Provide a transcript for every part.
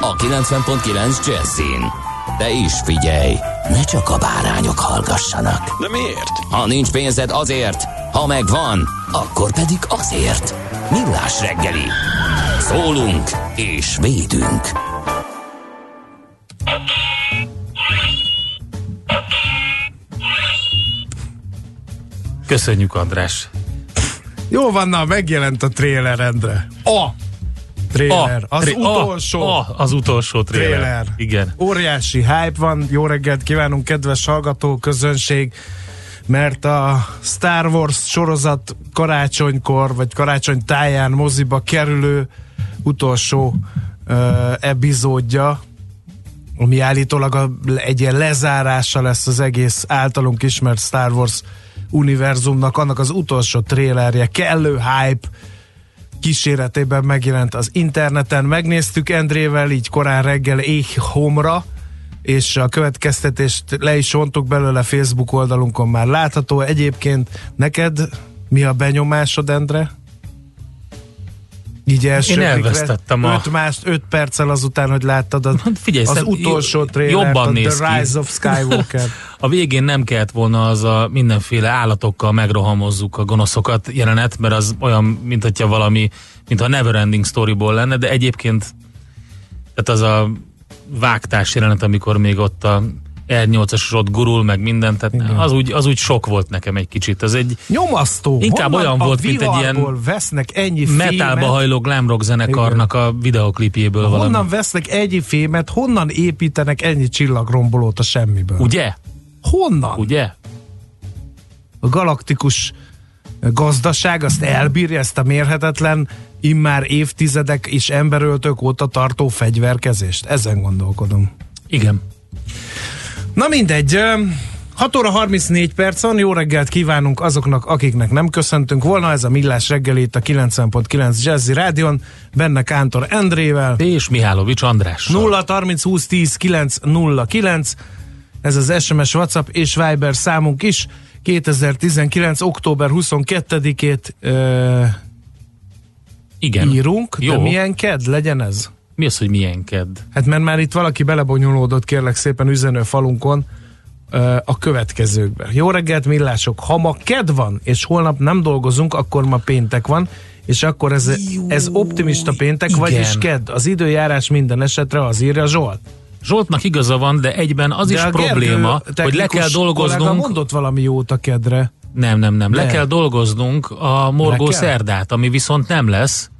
a 90.9 Jazzin. De is figyelj, ne csak a bárányok hallgassanak. De miért? Ha nincs pénzed azért, ha megvan, akkor pedig azért. Millás reggeli. Szólunk és védünk. Köszönjük, András. Jó van, na, megjelent a trailer, Endre. A trailer. A, az tri- utolsó A, a, az utolsó trailer. trailer. Igen. Óriási hype van. Jó reggelt kívánunk, kedves hallgató közönség, mert a Star Wars sorozat karácsonykor, vagy karácsony táján moziba kerülő utolsó uh, epizódja, ami állítólag a, egy ilyen lezárása lesz az egész általunk ismert Star Wars univerzumnak, annak az utolsó trélerje, kellő hype kíséretében megjelent az interneten. Megnéztük Endrével így korán reggel éh homra, és a következtetést le is vontuk belőle Facebook oldalunkon már látható. Egyébként neked mi a benyomásod, Endre? Így Én elvesztettem a- öt, más, öt perccel azután, hogy láttad az, figyelj, az utolsó trailert, jobban a néz The ki. Rise of Skywalker. A végén nem kellett volna az a mindenféle állatokkal megrohamozzuk a gonoszokat jelenet, mert az olyan, mint hogyha valami, mint a Neverending Storyból lenne, de egyébként tehát az a vágtás jelenet, amikor még ott a R8-as ott gurul, meg mindent, tehát az úgy, az úgy sok volt nekem egy kicsit. Az egy Nyomasztó. Inkább Honnan olyan volt, mint egy ilyen vesznek ennyi metálba fémet? hajló glam rock zenekarnak a videoklipjéből valami. Honnan vesznek ennyi fémet, honnan építenek ennyi csillagrombolót a semmiből? Ugye? Honnan? Ugye? A galaktikus gazdaság azt elbírja ezt a mérhetetlen, immár évtizedek és emberöltők óta tartó fegyverkezést? Ezen gondolkodom. Igen. Na mindegy, ö, 6 óra 34 perc van, jó reggelt kívánunk azoknak, akiknek nem köszöntünk volna, ez a Millás reggel itt a 90.9 Jazzy Rádion, benne Kántor Endrével, És Mihálovics András. 0 30 20 10 909 ez az SMS, WhatsApp és Viber számunk is 2019. október 22-ét ö, Igen. írunk, Jó. de milyen ked legyen ez? Mi az, hogy milyen kedd? Hát mert már itt valaki belebonyolódott kérlek szépen üzenő falunkon a következőkbe. Jó reggelt millások, ha ma ked van, és holnap nem dolgozunk, akkor ma péntek van, és akkor ez, ez optimista péntek, igen. vagyis ked. Az időjárás minden esetre az írja Zsolt. Zsoltnak igaza van, de egyben az De is probléma, hogy le kell dolgoznunk. mondott valami jót a kedre. Nem, nem, nem. Le Le. kell dolgoznunk a morgó szerdát, ami viszont nem lesz.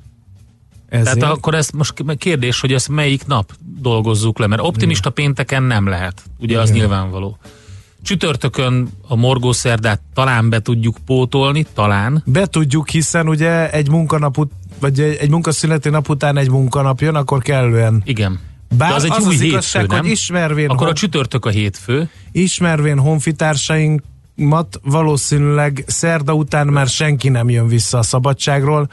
Ezért. Tehát akkor ez most kérdés, hogy ezt melyik nap dolgozzuk le, mert optimista pénteken nem lehet. Ugye az nyilvánvaló. Csütörtökön a morgó szerdát talán be tudjuk pótolni, talán. Be tudjuk, hiszen ugye egy munkanap ut- vagy egy, munkaszüneti nap után egy munkanap jön, akkor kellően. Igen. Bár De az egy az új az hétfő, igazság, nem? hogy ismervén, Akkor a hon, csütörtök a hétfő. ismervén honfitársainkat valószínűleg szerda után már senki nem jön vissza a szabadságról,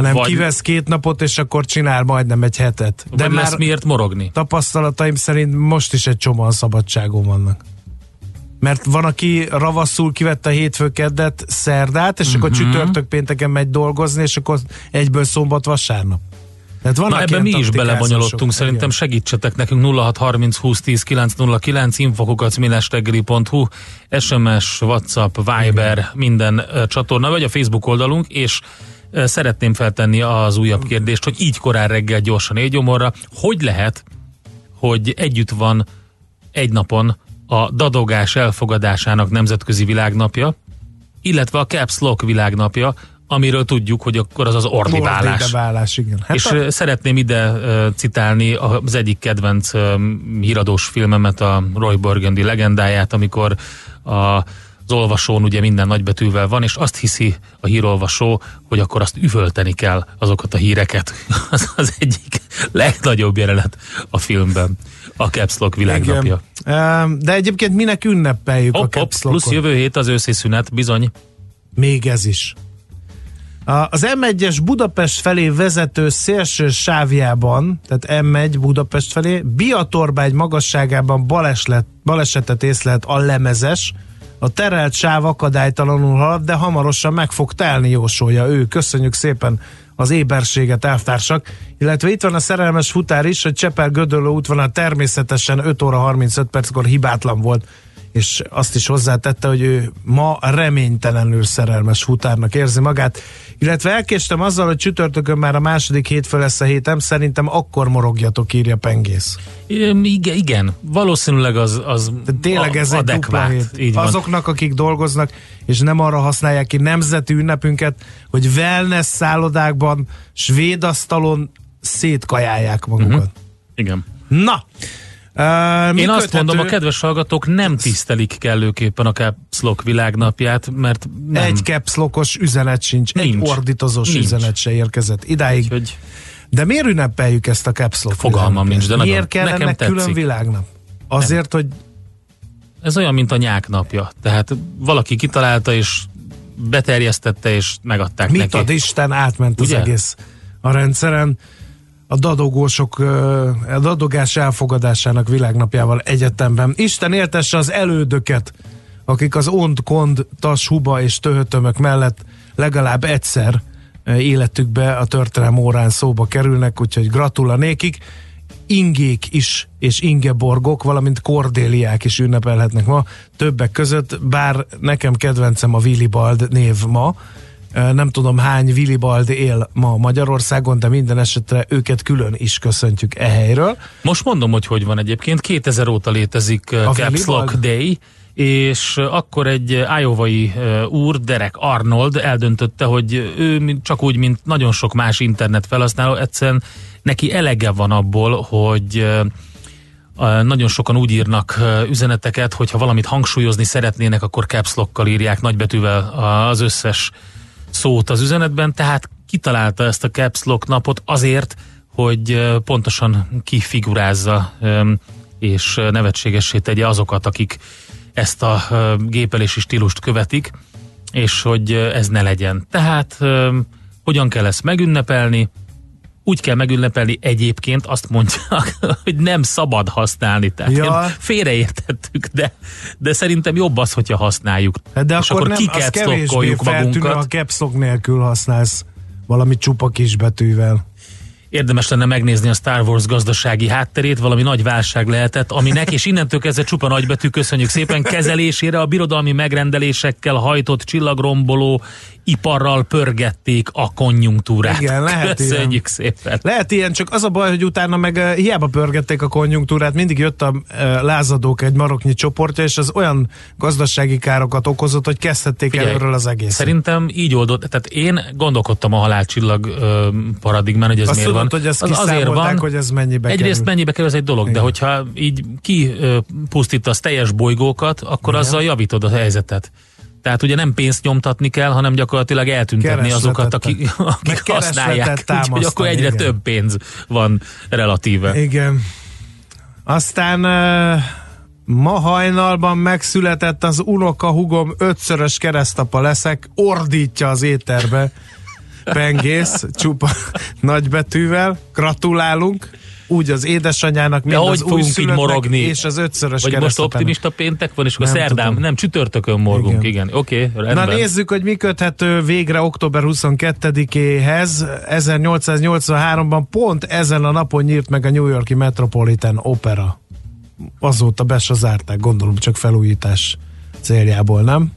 hanem Vagy- kivesz két napot, és akkor csinál majdnem egy hetet. De De lesz már miért morogni. tapasztalataim szerint most is egy csomóan szabadságon vannak. Mert van, aki ravaszul kivette a hétfő keddet, szerdát, és Mhm. akkor csütörtök pénteken megy dolgozni, és akkor egyből szombat vasárnap. Tehát vannak Na ebben mi is belebonyolottunk, szerintem Igen. segítsetek nekünk 0630 20 10 909 infokukat millástegeli.hu SMS, WhatsApp, Viber, minden uh, csatorna, vagy a Facebook oldalunk, és szeretném feltenni az újabb kérdést, hogy így korán reggel gyorsan négy gyomorra, hogy lehet, hogy együtt van egy napon a dadogás elfogadásának nemzetközi világnapja, illetve a Caps Lock világnapja, amiről tudjuk, hogy akkor az az ordibálás. Ordibálás, igen. Hát és a... szeretném ide uh, citálni az egyik kedvenc híradós filmemet, a Roy Burgundy legendáját, amikor a az olvasón ugye minden nagybetűvel van, és azt hiszi a hírolvasó, hogy akkor azt üvölteni kell azokat a híreket. Az az egyik legnagyobb jelenet a filmben. A Caps Lock világnapja. Igen. De egyébként minek ünnepeljük hopp, a Caps Lockot? Plusz jövő hét az őszi szünet, bizony. Még ez is. Az M1-es Budapest felé vezető szélső sávjában, tehát M1 Budapest felé, Biatorbágy magasságában baleset, balesetet észlelt a lemezes, a terelt sáv akadálytalanul halad, de hamarosan meg fog telni, jósolja ő. Köszönjük szépen az éberséget, elvtársak. Illetve itt van a szerelmes futár is, hogy Cseper Gödöllő útvonal természetesen 5 óra 35 perckor hibátlan volt és azt is hozzátette, hogy ő ma reménytelenül szerelmes futárnak érzi magát, illetve elkéstem azzal, hogy csütörtökön már a második hétfő lesz a hétem, szerintem akkor morogjatok, írja Pengész. Igen, igen, valószínűleg az, az De tényleg ez egy dupla hét. Így van. Azoknak, akik dolgoznak, és nem arra használják ki nemzeti ünnepünket, hogy wellness szállodákban, svéd asztalon szétkajálják magukat. Uh-huh. Igen. Na, Uh, Én azt mondom, a kedves hallgatók nem tisztelik kellőképpen a Caps Lock világnapját, mert nem. Egy Caps Lockos üzenet sincs, nincs. egy ordítozós nincs. üzenet se érkezett idáig. Úgyhogy... De miért ünnepeljük ezt a Caps Lock Fogalmam nincs, de Miért kell nekem ennek tetszik. külön világnap? Azért, nem. hogy... Ez olyan, mint a nyák napja. Tehát valaki kitalálta, és beterjesztette, és megadták Mit neki. ad Isten, átment Ugye? az egész a rendszeren a dadogósok, a dadogás elfogadásának világnapjával egyetemben. Isten éltesse az elődöket, akik az ond, kond, tas, huba és töhötömök mellett legalább egyszer életükbe a történelem órán szóba kerülnek, úgyhogy gratulanékik. Ingék is, és Ingeborgok, valamint Kordéliák is ünnepelhetnek ma, többek között, bár nekem kedvencem a Willibald név ma, nem tudom hány Willibald él ma Magyarországon, de minden esetre őket külön is köszöntjük e helyről. Most mondom, hogy hogy van egyébként. 2000 óta létezik a Caps Lock Day, és akkor egy ájovai úr, Derek Arnold eldöntötte, hogy ő csak úgy, mint nagyon sok más internet felhasználó, egyszerűen neki elege van abból, hogy nagyon sokan úgy írnak üzeneteket, hogyha valamit hangsúlyozni szeretnének, akkor caps írják nagybetűvel az összes szót az üzenetben, tehát kitalálta ezt a Caps Lock napot azért, hogy pontosan kifigurázza és nevetségessé tegye azokat, akik ezt a gépelési stílust követik, és hogy ez ne legyen. Tehát hogyan kell ezt megünnepelni? Úgy kell megünnepelni egyébként, azt mondják, hogy nem szabad használni. Tehát ja. félreértettük, de, de szerintem jobb az, hogyha használjuk. Hát de és akkor, akkor nem, az kevésbé magunkat. ha capslock nélkül használsz valami csupa kisbetűvel érdemes lenne megnézni a Star Wars gazdasági hátterét, valami nagy válság lehetett, aminek, és innentől kezdve csupa nagybetű, köszönjük szépen, kezelésére a birodalmi megrendelésekkel hajtott csillagromboló iparral pörgették a konjunktúrát. Igen, lehet Köszönjük ilyen. szépen. Lehet ilyen, csak az a baj, hogy utána meg uh, hiába pörgették a konjunktúrát, mindig jött a uh, lázadók egy maroknyi csoportja, és az olyan gazdasági károkat okozott, hogy kezdhették Figyelj, előről az egész. Szerintem így oldott, tehát én gondolkodtam a halálcsillag uh, paradigmán, hogy ez Azt miért van. hogy ezt az azért van, hogy ez mennyibe Egyrészt kerül. mennyibe kerül, ez egy dolog, Igen. de hogyha így kipusztítasz teljes bolygókat, akkor Igen. azzal javítod a helyzetet. Tehát ugye nem pénzt nyomtatni kell, hanem gyakorlatilag eltüntetni azokat, akik, akik használják. Úgyhogy akkor egyre igen. több pénz van relatíve. Igen. Aztán ma hajnalban megszületett az unoka hugom ötszörös keresztapa leszek, ordítja az éterbe. Pengész, csupa nagybetűvel. Gratulálunk úgy az édesanyának, mint az új így morogni? és az ötszörös Vagy most optimista péntek van, és akkor szerdán, tudom. nem csütörtökön morgunk, igen. igen. Oké, okay, Na nézzük, hogy mi köthető végre október 22-éhez. 1883-ban pont ezen a napon nyírt meg a New Yorki Metropolitan Opera. Azóta be se zárták, gondolom csak felújítás céljából, nem?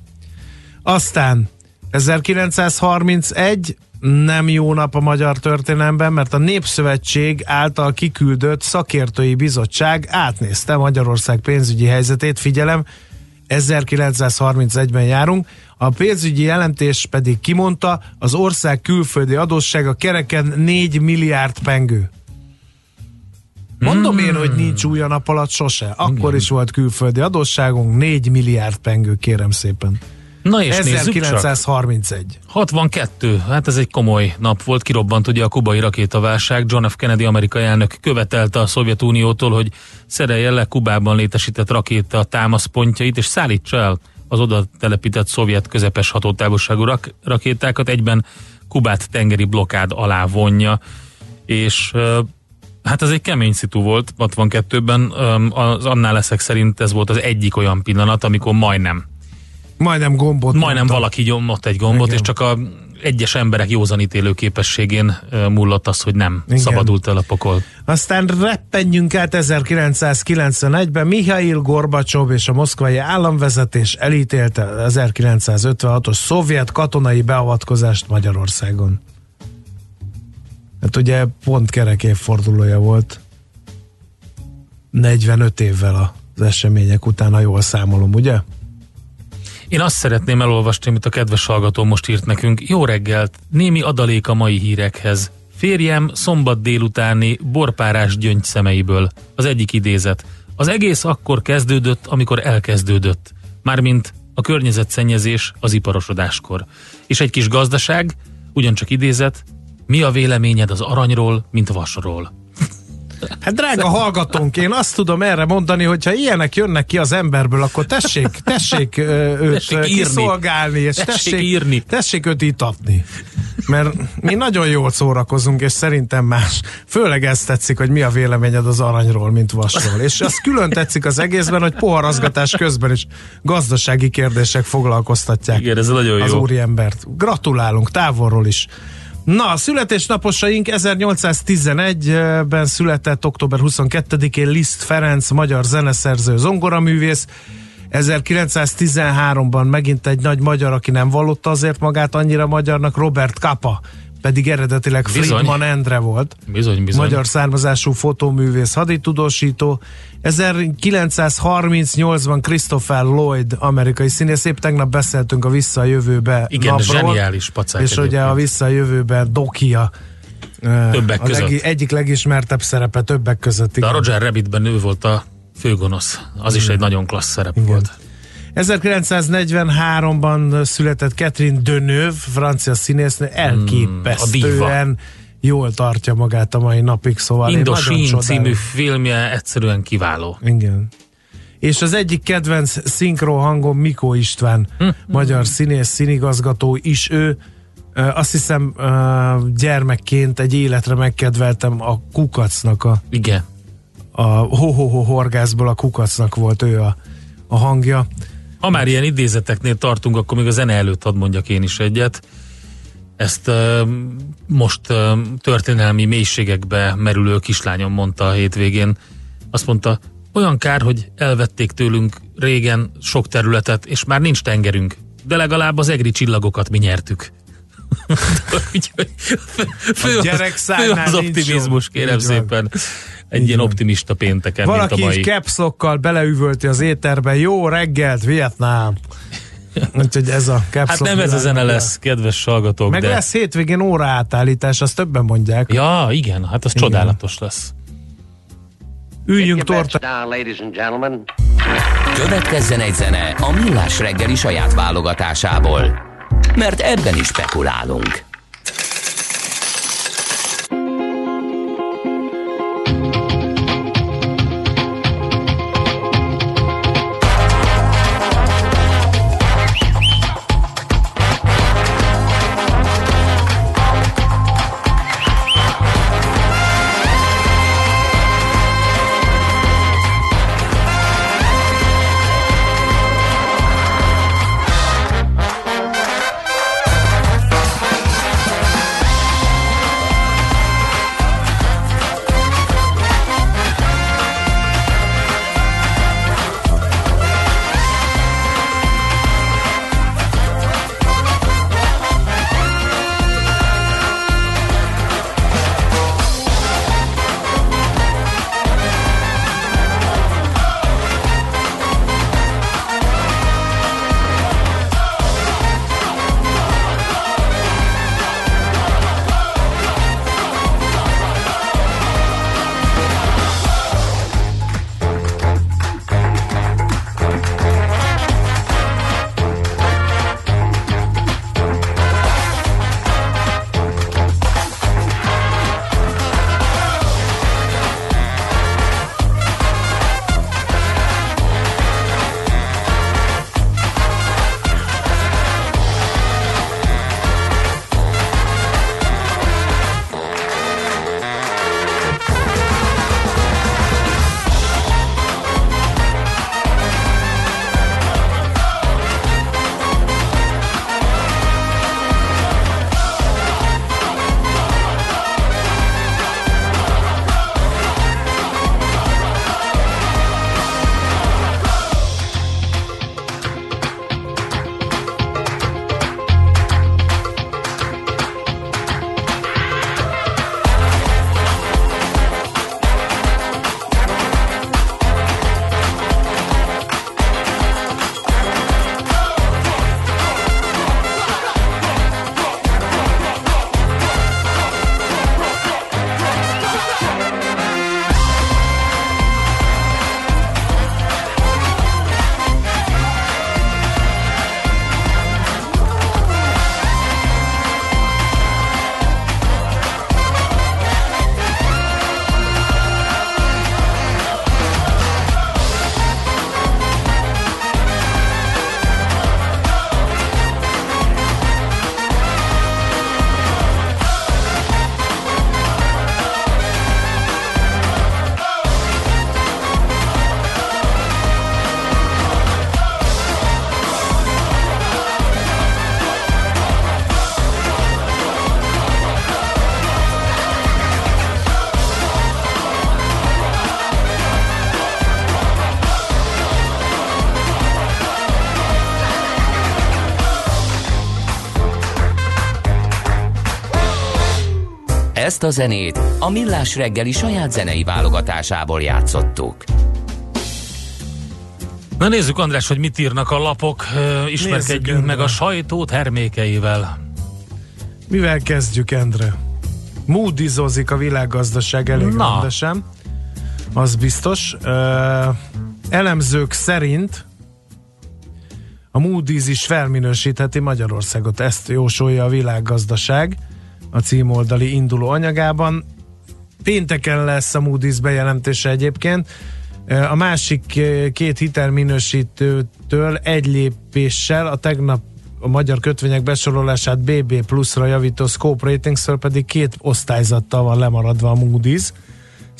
Aztán 1931 nem jó nap a magyar történelemben, mert a Népszövetség által kiküldött szakértői bizottság átnézte Magyarország pénzügyi helyzetét, figyelem, 1931-ben járunk, a pénzügyi jelentés pedig kimondta, az ország külföldi adóssága kereken 4 milliárd pengő. Mondom én, hogy nincs új a nap alatt sose. Akkor Igen. is volt külföldi adósságunk, 4 milliárd pengő, kérem szépen. Na és nézzük csak. 1931. 62, hát ez egy komoly nap volt, kirobbant ugye a kubai rakétaválság. John F. Kennedy amerikai elnök követelte a Szovjetuniótól, hogy szerelje le Kubában létesített rakéta támaszpontjait, és szállítsa el az oda telepített szovjet közepes hatótávolságú rak- rakétákat, egyben Kubát tengeri blokád alá vonja. És hát ez egy kemény szitu volt 62-ben, Ö, az annál leszek szerint ez volt az egyik olyan pillanat, amikor majdnem Majdnem gombot Majdnem mondtam. valaki nyomott egy gombot, Igen. és csak a egyes emberek józanítélő képességén múlott az, hogy nem Igen. szabadult el a pokol. Aztán reppenjünk át 1991-ben. Mihail Gorbacsov és a moszkvai államvezetés elítélte az 1956-os szovjet katonai beavatkozást Magyarországon. Hát ugye pont kerek évfordulója volt. 45 évvel az események után, ha jól számolom, ugye? Én azt szeretném elolvasni, amit a kedves hallgató most írt nekünk. Jó reggelt, némi adalék a mai hírekhez. Férjem szombat délutáni borpárás gyöngy szemeiből. Az egyik idézet. Az egész akkor kezdődött, amikor elkezdődött. Mármint a környezetszennyezés az iparosodáskor. És egy kis gazdaság, ugyancsak idézet, mi a véleményed az aranyról, mint vasról? Hát drága hallgatónk, én azt tudom erre mondani, hogy ha ilyenek jönnek ki az emberből, akkor tessék, tessék őt tessék írni. kiszolgálni, és Tessék tessék, írni. tessék őt itatni. Mert mi nagyon jól szórakozunk, és szerintem más. Főleg ezt tetszik, hogy mi a véleményed az aranyról, mint vasról. És az külön tetszik az egészben, hogy poharazgatás közben is gazdasági kérdések foglalkoztatják Igen, ez nagyon az jó. úriembert. Gratulálunk távolról is. Na, a születésnaposaink 1811-ben született október 22-én Liszt Ferenc, magyar zeneszerző, zongoraművész. 1913-ban megint egy nagy magyar, aki nem vallotta azért magát annyira magyarnak, Robert Kapa, pedig eredetileg Bizony. Friedman Endre volt. Bizony, bizony. Magyar származású fotóművész, haditudósító. 1938-ban Christopher Lloyd, amerikai színész. Épp tegnap beszéltünk a Vissza a jövőbe Igen, napról. zseniális pacák És ugye egyébként. a Vissza a jövőbe Dokia Többek a között. egyik legismertebb szerepe többek között. De a Igen. Roger Rabbitben ő volt a főgonosz. Az is egy nagyon klassz szerep Igen. volt. 1943-ban született Catherine Deneuve, francia színésznő, elképesztően jól tartja magát a mai napig, szóval csodálom. című filmje egyszerűen kiváló. Igen. És az egyik kedvenc szinkro hangom Mikó István, Hm. magyar színész, színigazgató is ő. Azt hiszem gyermekként egy életre megkedveltem a Kukacnak, a, Igen. a ho-ho-ho horgászból a Kukacnak volt ő a, a hangja. Ha már ilyen idézeteknél tartunk, akkor még a zene előtt hadd mondjak én is egyet. Ezt uh, most uh, történelmi mélységekbe merülő kislányom mondta a hétvégén. Azt mondta, olyan kár, hogy elvették tőlünk régen sok területet, és már nincs tengerünk. De legalább az egri csillagokat mi nyertük. Úgyhogy fő, A gyerek fő az optimizmus, kérem szépen. Egy Így ilyen van. optimista pénteken, mint a Valaki mai. így capslokkal beleüvölti az éterbe, jó reggelt, Vietnám. Úgyhogy ez a capslock Hát nem ez a zene lesz, kedves hallgatók, Meg de... lesz hétvégén óra átállítás, azt többen mondják. Ja, igen, hát az Igen. csodálatos lesz. Üljünk torta. down, ladies and gentlemen. Következzen egy zene a Millás reggeli saját válogatásából. Mert ebben is spekulálunk. Ezt a zenét a Millás reggeli saját zenei válogatásából játszottuk. Na nézzük András, hogy mit írnak a lapok, ismerkedjünk Nézzük, meg a sajtó termékeivel. Mivel kezdjük, Endre? Moodyzozik a világgazdaság elég Na. rendesen. Az biztos. Ö, elemzők szerint a Moody's is felminősítheti Magyarországot. Ezt jósolja a világgazdaság a címoldali induló anyagában. Pénteken lesz a Moody's bejelentése egyébként. A másik két hitelminősítőtől egy lépéssel a tegnap a magyar kötvények besorolását BB pluszra javító Scope ratings pedig két osztályzattal van lemaradva a Moody's.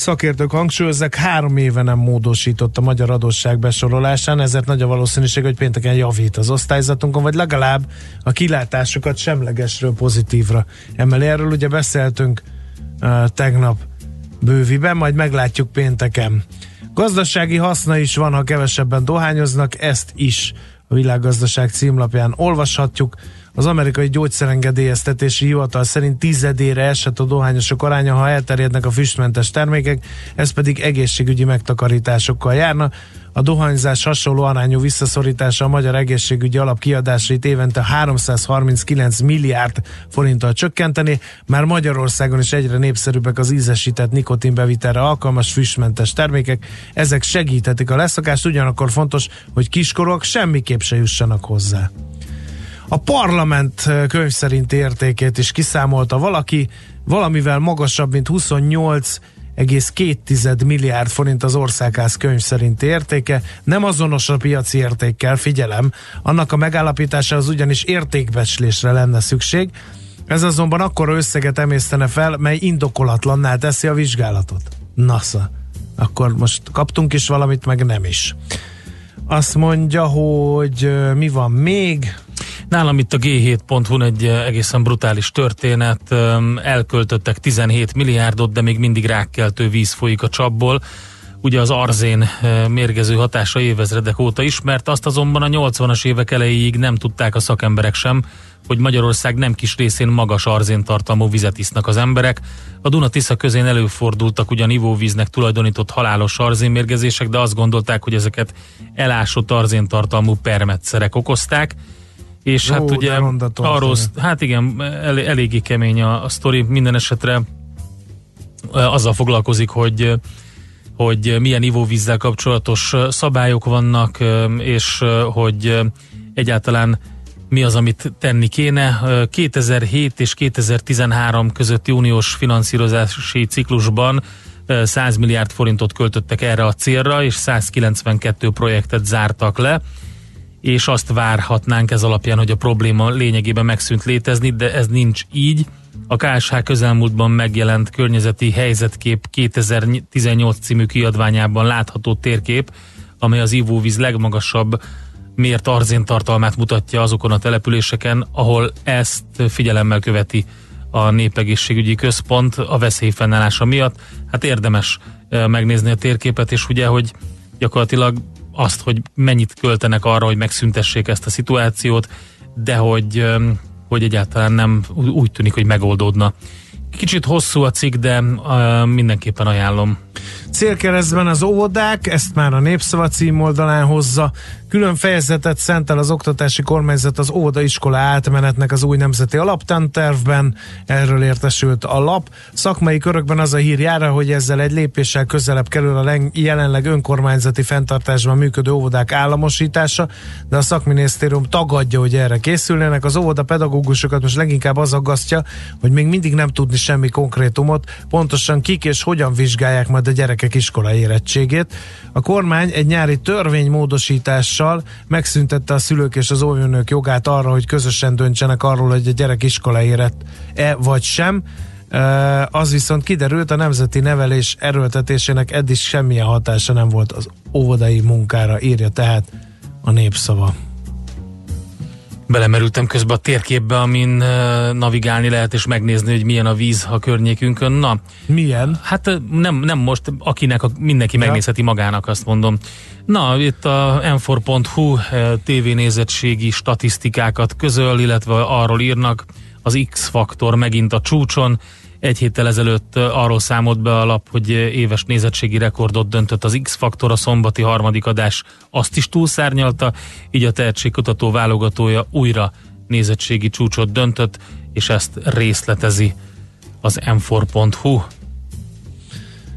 Szakértők hangsúlyozzák, három éve nem módosított a magyar adósság besorolásán, ezért nagy a valószínűség, hogy pénteken javít az osztályzatunkon, vagy legalább a kilátásokat semlegesről pozitívra emeli. Erről ugye beszéltünk uh, tegnap bőviben, majd meglátjuk pénteken. Gazdasági haszna is van, ha kevesebben dohányoznak, ezt is a világgazdaság címlapján olvashatjuk. Az amerikai gyógyszerengedélyeztetési hivatal szerint tizedére esett a dohányosok aránya, ha elterjednek a füstmentes termékek, ez pedig egészségügyi megtakarításokkal járna. A dohányzás hasonló arányú visszaszorítása a magyar egészségügyi alap kiadásait évente 339 milliárd forinttal csökkenteni. Már Magyarországon is egyre népszerűbbek az ízesített nikotinbevitelre alkalmas füstmentes termékek. Ezek segíthetik a leszakást, ugyanakkor fontos, hogy kiskorok semmiképp se jussanak hozzá. A parlament könyv szerinti értékét is kiszámolta valaki, valamivel magasabb, mint 28,2 milliárd forint az országház könyv szerinti értéke, nem azonos a piaci értékkel, figyelem, annak a megállapítása az ugyanis értékbecslésre lenne szükség, ez azonban akkor összeget emésztene fel, mely indokolatlanná teszi a vizsgálatot. NASA. Akkor most kaptunk is valamit, meg nem is. Azt mondja, hogy mi van még? Nálam itt a G7.hu egy egészen brutális történet. Elköltöttek 17 milliárdot, de még mindig rákkeltő víz folyik a csapból. Ugye az arzén eh, mérgező hatása évezredek óta ismert, azt azonban a 80-as évek elejéig nem tudták a szakemberek sem, hogy Magyarország nem kis részén magas arzén tartalmú vizet isznak az emberek. A Duna-Tisza közén előfordultak ugyan ivóvíznek tulajdonított halálos arzénmérgezések, de azt gondolták, hogy ezeket elásott arzén tartalmú permetszerek okozták. És Ó, hát ugye arról, hát igen, el, eléggé kemény a, a sztori, minden esetre ö, azzal foglalkozik, hogy hogy milyen ivóvízzel kapcsolatos szabályok vannak, és hogy egyáltalán mi az, amit tenni kéne. Ö, 2007 és 2013 közötti uniós finanszírozási ciklusban ö, 100 milliárd forintot költöttek erre a célra, és 192 projektet zártak le és azt várhatnánk ez alapján, hogy a probléma lényegében megszűnt létezni, de ez nincs így. A KSH közelmúltban megjelent környezeti helyzetkép 2018 című kiadványában látható térkép, amely az ivóvíz legmagasabb mért arzéntartalmát mutatja azokon a településeken, ahol ezt figyelemmel követi a Népegészségügyi Központ a veszély fennállása miatt. Hát érdemes eh, megnézni a térképet, és ugye, hogy gyakorlatilag azt, hogy mennyit költenek arra, hogy megszüntessék ezt a szituációt, de hogy, hogy egyáltalán nem úgy tűnik, hogy megoldódna. Kicsit hosszú a cikk, de uh, mindenképpen ajánlom. Célkeresztben az óvodák, ezt már a Népszava címoldalán hozza. Külön fejezetet szentel az oktatási kormányzat az óvodaiskola átmenetnek az új nemzeti alaptantervben. Erről értesült a lap. Szakmai körökben az a hír jár, hogy ezzel egy lépéssel közelebb kerül a len- jelenleg önkormányzati fenntartásban működő óvodák államosítása, de a szakminisztérium tagadja, hogy erre készülnének. Az óvoda pedagógusokat most leginkább az aggasztja, hogy még mindig nem tudni semmi konkrétumot, pontosan kik és hogyan vizsgálják majd a gyerekek iskola érettségét. A kormány egy nyári törvénymódosítással megszüntette a szülők és az óvónők jogát arra, hogy közösen döntsenek arról, hogy a gyerek iskola érett-e vagy sem. Az viszont kiderült, a nemzeti nevelés erőltetésének eddig semmilyen hatása nem volt az óvodai munkára, írja tehát a népszava. Belemerültem közben a térképbe, amin navigálni lehet és megnézni, hogy milyen a víz a környékünkön. Na, Milyen? Hát nem, nem most, akinek a, mindenki Ja. megnézheti magának, azt mondom. Na, itt a m4.hu ö, tévénézettségi statisztikákat közöl, illetve arról írnak, az X-faktor megint a csúcson, Egy héttel ezelőtt arról számolt be a lap, hogy éves nézettségi rekordot döntött az X-Faktor, a szombati harmadik adás azt is túlszárnyalta, így a tehetségkutató válogatója újra nézettségi csúcsot döntött, és ezt részletezi az m4.hu.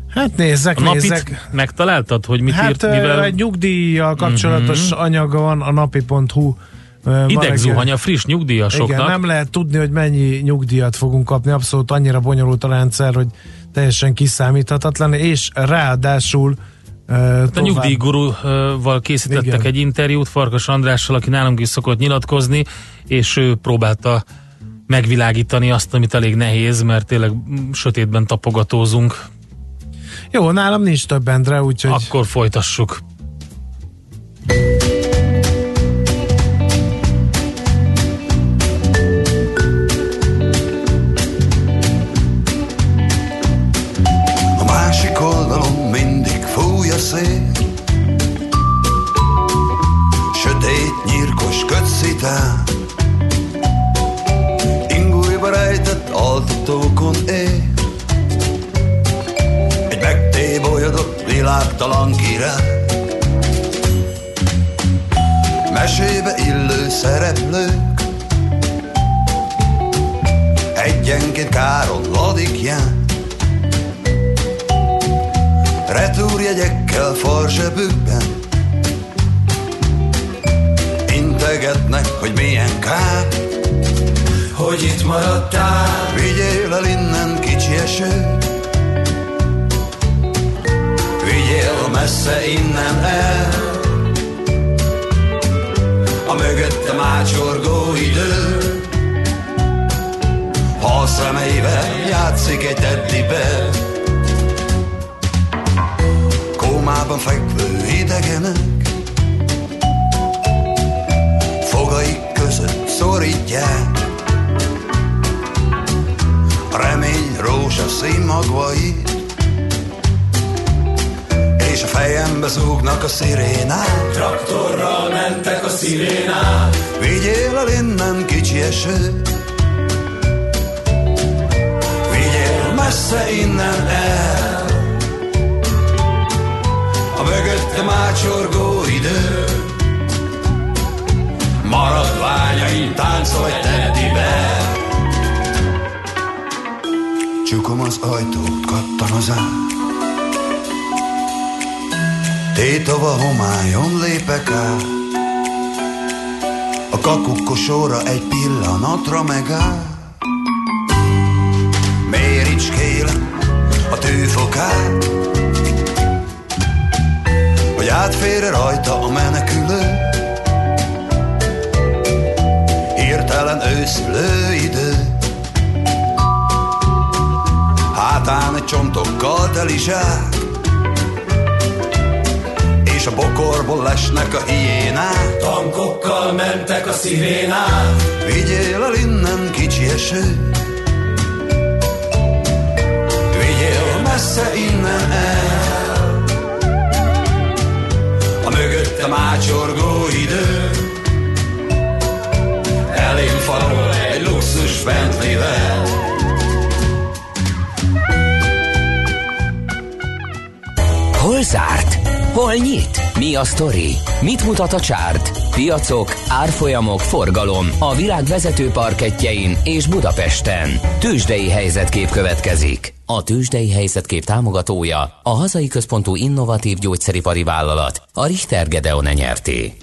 Hát nézzek, A napit nézzek. megtaláltad, hogy mit Hát írt, mivel... egy nyugdíjjal kapcsolatos Mhm. anyaga van a napi.hu idegzuhany a friss nyugdíjasoknak. Igen, nem lehet tudni, hogy mennyi nyugdíjat fogunk kapni, abszolút annyira bonyolult a rendszer, hogy teljesen kiszámíthatatlan, és ráadásul uh, A nyugdíjgurúval készítettek Igen. egy interjút Farkas Andrással, aki nálunk is szokott nyilatkozni, és ő próbálta megvilágítani azt, amit elég nehéz, mert tényleg sötétben tapogatózunk. Jó, nálam nincs több Endre, úgyhogy Akkor folytassuk. Kötszitán Ingújba rejtett altatókon él. Egy megtébolyodott világtalan király Mesébe illő szereplők. Egyenként káron ladikján Retúrjegyekkel farzsebükben Integetnek, hogy milyen kár Hogy itt maradtál. Vigyél el innen kicsi eső. Vigyél messze innen el. A mögöttem ácsorgó idő. Ha a szemeivel játszik egy teddibe Kómában fekvő idegenek szorítják. A remény rózsaszín magvait És a fejembe zúgnak a szirénák. Traktorral mentek a szirénák, Vigyél el innen kicsi eső. Vigyél messze innen el. A mögöttem ácsorgó idő Maradványaim táncolj teddibe Csukom az ajtót, kattan az ár Tétova homályon lépek át. A kakukkosóra egy pillanatra megáll teli zsák És a bokorból lesnek a hiénák. Tankokkal mentek a szirénák, Vigyél el innen kicsi eső. Vigyél messze innen el. A mögöttem ácsorgó idő. Elém farol egy luxus Bentley-vel Hol zárt? Hol nyit? Mi a sztori? Mit mutat a csárt? Piacok, árfolyamok, forgalom a világ vezető parketjein és Budapesten. Tősdei helyzetkép következik. A Tősdei helyzetkép támogatója a hazai központú innovatív gyógyszeripari vállalat, a Richter Gedeon nyerté.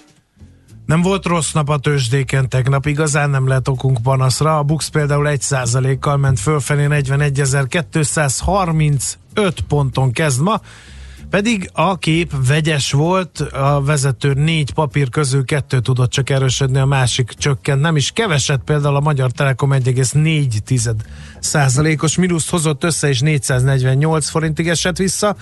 Nem volt rossz nap a tőzsdéken tegnap, igazán nem lehet okunk panaszra. A Bux például 1%-kal ment fölfelé 41.235 ponton kezd ma, pedig a kép vegyes volt, a vezető négy papír közül kettő tudott csak erősödni, a másik csökkent. Nem is keveset, például a Magyar Telekom 1,4 százalékos mínuszt hozott össze, és 448 forintig esett vissza.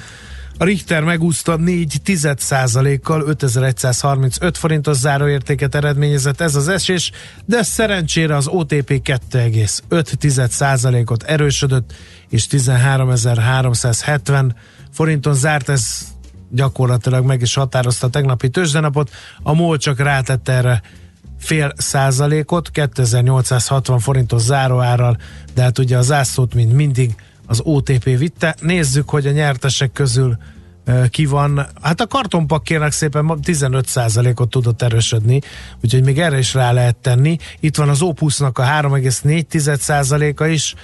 A Richter megúszta 4 tized százalékkal 5135 forintos záróértéket eredményezett ez az esés, de szerencsére az OTP 2,5 tized százalékot erősödött, és 13370 forinton zárt, ez gyakorlatilag meg is határozta a tegnapi tőzsdenapot. A MOL csak rátette erre fél százalékot, 2860 forintos záróárral, de hát ugye az zászlót, mint mindig az OTP vitte. Nézzük, hogy a nyertesek közül ki van. Hát a kartonpak kérnek szépen 15%-ot tudott erősödni, úgyhogy még erre is rá lehet tenni. Itt van az Opusnak a 3,4%-a is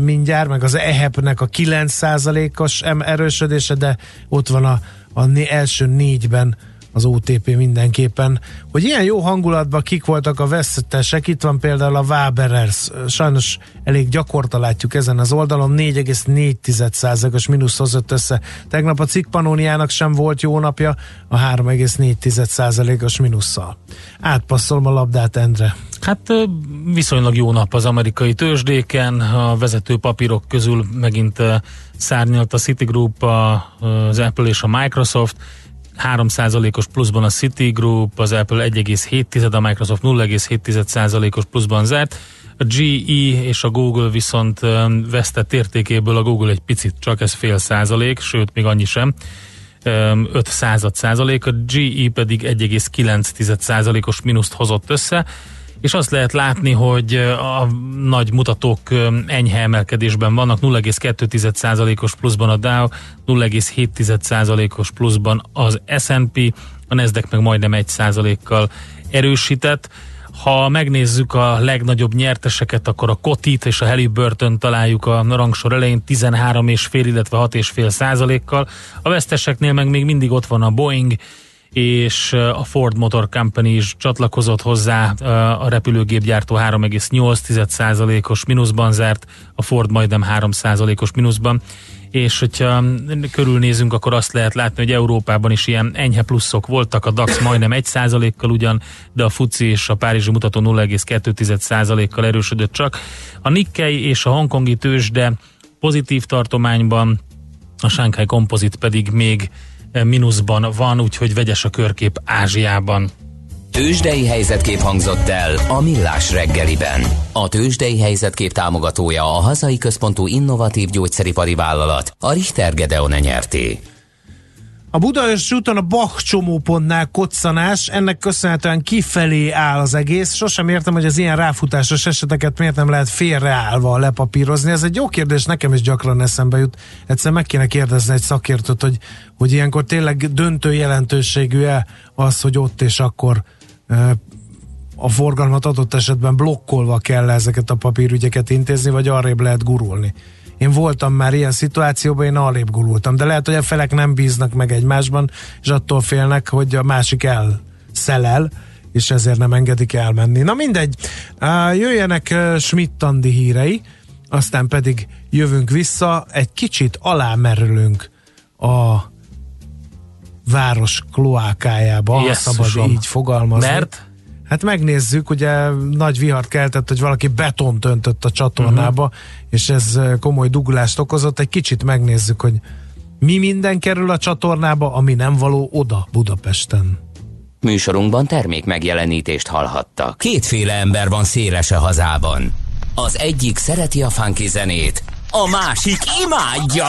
mindjárt, meg az EHEP-nek a 9%-os erősödése, de ott van a, a első négyben az OTP mindenképpen. Hogy ilyen jó hangulatban kik voltak a vesztesek, itt van például a Waberers, sajnos elég gyakorta látjuk ezen az oldalon, 4,4%-os mínusz hozott össze. Tegnap a cikkpanóniának sem volt jó napja, a 3,4%-os mínusszal. Átpasszolom a labdát, Endre. Hát viszonylag jó nap az amerikai tőzsdéken, a vezető papírok közül megint szárnyalt a Citigroup, az Apple és a Microsoft, 3%-os pluszban a Citigroup, az Apple 1,7%, a Microsoft 0,7%-os pluszban zárt. A GE és a Google viszont vesztett értékéből a Google egy picit, csak ez fél százalék, sőt még annyi sem. 5 század százalék, a GE pedig 1,9 százalékos mínuszt hozott össze és azt lehet látni, hogy a nagy mutatók enyhe emelkedésben vannak, 0,2%-os pluszban a Dow, 0,7%-os pluszban az S&P, a Nasdaq meg majdnem 1%-kal erősített. Ha megnézzük a legnagyobb nyerteseket, akkor a Kotit és a Halliburton találjuk a rangsor elején 13,5, illetve 6,5 százalékkal. A veszteseknél meg még mindig ott van a Boeing, és a Ford Motor Company is csatlakozott hozzá, a repülőgépgyártó 3,8%-os mínuszban zárt, a Ford majdnem 3%-os mínuszban, és hogyha körülnézünk, akkor azt lehet látni, hogy Európában is ilyen enyhe pluszok voltak, a DAX majdnem 1%-kal ugyan, de a FUCI és a Párizsi mutató 0,2%-kal erősödött csak. A Nikkei és a hongkongi tőzsde pozitív tartományban, a Shanghai Composite pedig még mínuszban van, úgyhogy vegyes a körkép Ázsiában. Tőzsdei helyzetkép hangzott el a Millás reggeliben. A Tőzsdei helyzetkép támogatója a hazai központú innovatív gyógyszeripari vállalat, a Richter Gedeon nyerté. A Budaörsi úton a Bach csomópontnál koccanás, ennek köszönhetően kifelé áll az egész. Sosem értem, hogy az ilyen ráfutásos eseteket miért nem lehet félreállva lepapírozni. Ez egy jó kérdés, nekem is gyakran eszembe jut. Egyszer meg kéne kérdezni egy szakértőt, hogy, hogy ilyenkor tényleg döntő jelentőségű-e az, hogy ott és akkor e, a forgalmat adott esetben blokkolva kell ezeket a papírügyeket intézni, vagy arrébb lehet gurulni. Én voltam már ilyen szituációban, én alébb gulultam, de lehet, hogy a felek nem bíznak meg egymásban, és attól félnek, hogy a másik elszelel, és ezért nem engedik elmenni. Na mindegy, jöjjenek Schmidt-Tandi hírei, aztán pedig jövünk vissza, egy kicsit alámerülünk a város kloákájába, yes, szabad így fogalmazni. Mert? Hát megnézzük, ugye nagy vihart keltett, hogy valaki betont öntött a csatornába, uh-huh. És ez komoly dugulást okozott. Egy kicsit megnézzük, hogy mi minden kerül a csatornába, ami nem való oda Budapesten. Műsorunkban termék megjelenítést hallhattak. Kétféle ember van széles a hazában. Az egyik szereti a funky zenét, a másik imádja.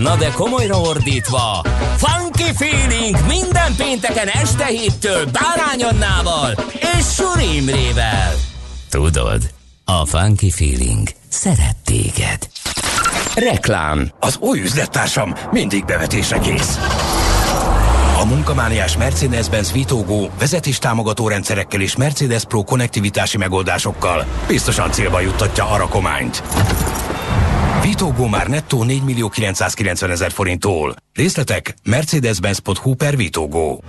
Na de komolyra ordítva, Funky Feeling minden pénteken este héttől Bárány Annával és Suri Imrével. Tudod, a Funky Feeling szeret téged. Reklám. Az új üzlettársam mindig bevetésre kész. A munkamániás Mercedes-Benz Vitogó vezetéstámogató rendszerekkel és Mercedes Pro konnektivitási megoldásokkal biztosan célba juttatja a rakományt. Vitógó már nettó 4 millió 990 ezer forinttól. Részletek mercedes-benz.hu per Vitógó.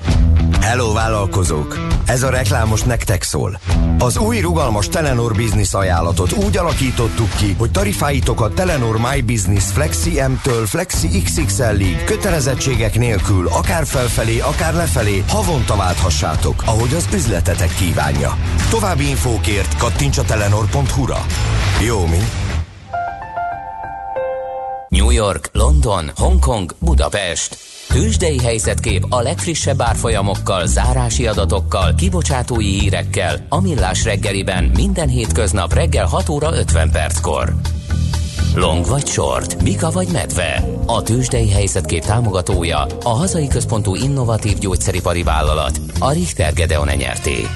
Hello vállalkozók! Ez a reklámos nektek szól. Az új rugalmas Telenor Business ajánlatot úgy alakítottuk ki, hogy tarifáitokat Telenor My Business Flexi M-től Flexi XXL-ig kötelezettségek nélkül akár felfelé, akár lefelé havonta válthassátok, ahogy az üzletetek kívánja. További infókért kattints a telenor.hu-ra. Jó, mi? New York, London, Hongkong, Budapest. Tőzsdei helyzetkép a legfrissebb árfolyamokkal, zárási adatokkal, kibocsátói hírekkel, a Millás reggeliben minden hétköznap reggel 6 óra 50 perckor. Long vagy short, Mika vagy medve. A tőzsdei helyzetkép támogatója, a hazai központú innovatív gyógyszeripari vállalat, a Richter Gedeon nyerté.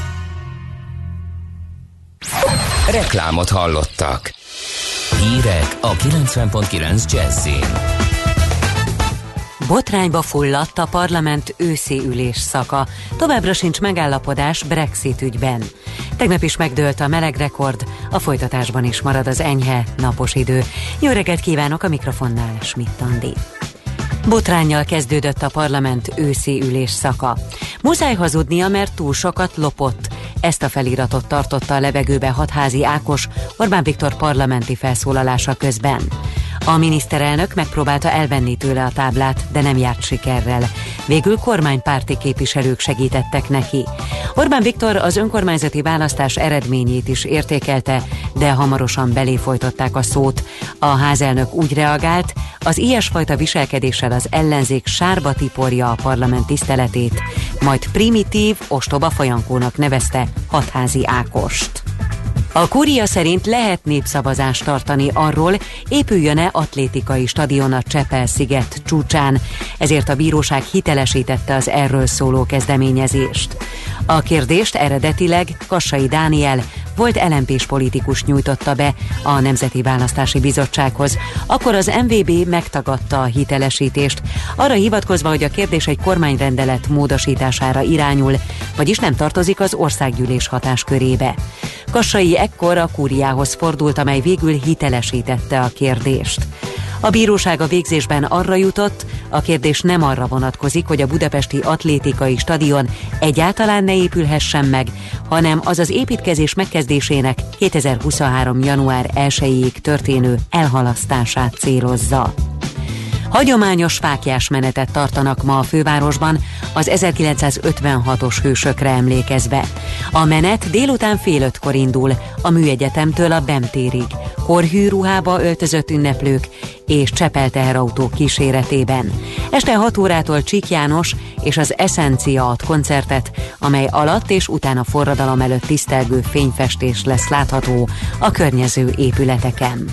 Reklámot hallottak. Hírek a 90.9 Jazzin. Botrányba fulladt a parlament őszi ülés szaka. Továbbra sincs megállapodás Brexit ügyben. Tegnap is megdőlt a meleg rekord, a folytatásban is marad az enyhe, napos idő. Jó reggelt kívánok a mikrofonnál, Schmidt Andi. Botrányjal kezdődött a parlament őszi ülés szaka. Muszáj hazudnia, mert túl sokat lopott. Ezt a feliratot tartotta a levegőbe hatházi Ákos Orbán Viktor parlamenti felszólalása közben. A miniszterelnök megpróbálta elvenni tőle a táblát, de nem járt sikerrel. Végül kormánypárti képviselők segítettek neki. Orbán Viktor az önkormányzati választás eredményét is értékelte, de hamarosan belé folytották a szót. A házelnök úgy reagált, az ilyesfajta viselkedéssel az ellenzék sárba tiporja a parlament tiszteletét, majd primitív, ostoba fajankónak nevezte hatházi Ákost. A kúria szerint lehet népszavazást tartani arról, épüljön-e atlétikai stadion a Csepel-sziget csúcsán, ezért a bíróság hitelesítette az erről szóló kezdeményezést. A kérdést eredetileg Kassai Dániel, volt lmp politikus nyújtotta be a Nemzeti Választási Bizottsághoz. Akkor az MVB megtagadta a hitelesítést, arra hivatkozva, hogy a kérdés egy kormányrendelet módosítására irányul, vagyis nem tartozik az országgyűlés hatáskörébe. Kassai ekkor a kúriához fordult, amely végül hitelesítette a kérdést. A bíróság a végzésben arra jutott, a kérdés nem arra vonatkozik, hogy a budapesti atlétikai stadion egyáltalán ne épülhessen meg, hanem az az építkezés megkezdésének 2023. január 1-ig történő elhalasztását célozza. Hagyományos fákjás menetet tartanak ma a fővárosban az 1956-os hősökre emlékezve. A menet délután fél ötkor indul a műegyetemtől a Bemtérig, korhű ruhába öltözött ünneplők és Csepel teherautó kíséretében. Este 6 órától Csík János és az Essencia ad koncertet, amely alatt és utána forradalom előtt tisztelgő fényfestés lesz látható a környező épületeken.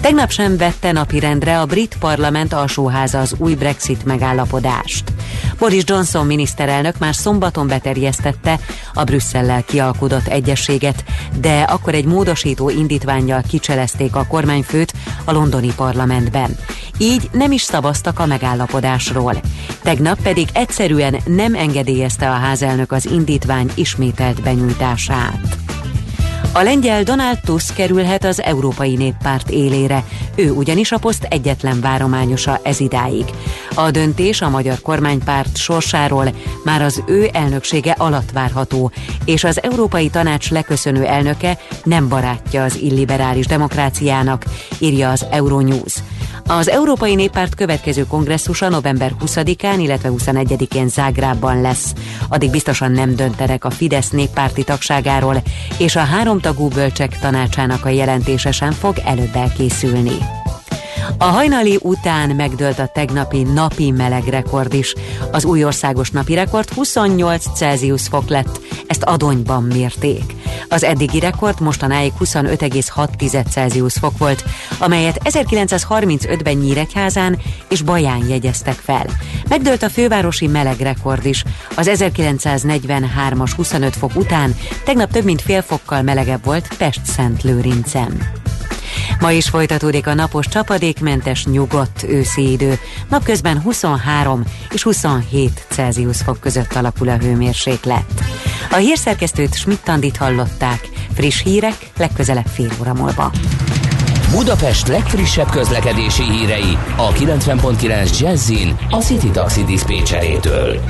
Tegnap sem vette napirendre a brit parlament alsóháza az új Brexit megállapodást. Boris Johnson miniszterelnök már szombaton beterjesztette a Brüsszellel kialkudott egyességet, de akkor egy módosító indítványjal kicselezték a kormányfőt a londoni parlamentben. Így nem is szavaztak a megállapodásról. Tegnap pedig egyszerűen nem engedélyezte a házelnök az indítvány ismételt benyújtását. A lengyel Donald Tusk kerülhet az Európai Néppárt élére. Ő ugyanis a poszt egyetlen várományosa ez idáig. A döntés a magyar kormánypárt sorsáról már az ő elnöksége alatt várható, és az Európai Tanács leköszönő elnöke nem barátja az illiberális demokráciának, írja az Euronews. Az Európai Néppárt következő kongresszusa november 20-án, illetve 21-én Zágrában lesz. Addig biztosan nem döntenek a Fidesz néppárti tagságáról, és a háromtagú bölcsek tanácsának a jelentése sem fog előbb elkészülni. A hajnali után megdőlt a tegnapi napi meleg rekord is. Az új országos napi rekord 28 Celsius fok lett, ezt adonyban mérték. Az eddigi rekord mostanáig 25,6 Celsius fok volt, amelyet 1935-ben Nyíregyházán és Baján jegyeztek fel. Megdőlt a fővárosi meleg rekord is. Az 1943-as 25 fok után tegnap több mint fél fokkal melegebb volt Pest-Szent Lőrincen. Ma is folytatódik a napos csapadékmentes nyugodt őszi idő. Napközben 23 és 27 Celsius fok között alakul a hőmérséklet. A hírszerkesztőt Schmidt-Tandit hallották. Friss hírek legközelebb fél óra múlva. Budapest legfrissebb közlekedési hírei a 90.9 Jazzin a City Taxi Dispécsejétől.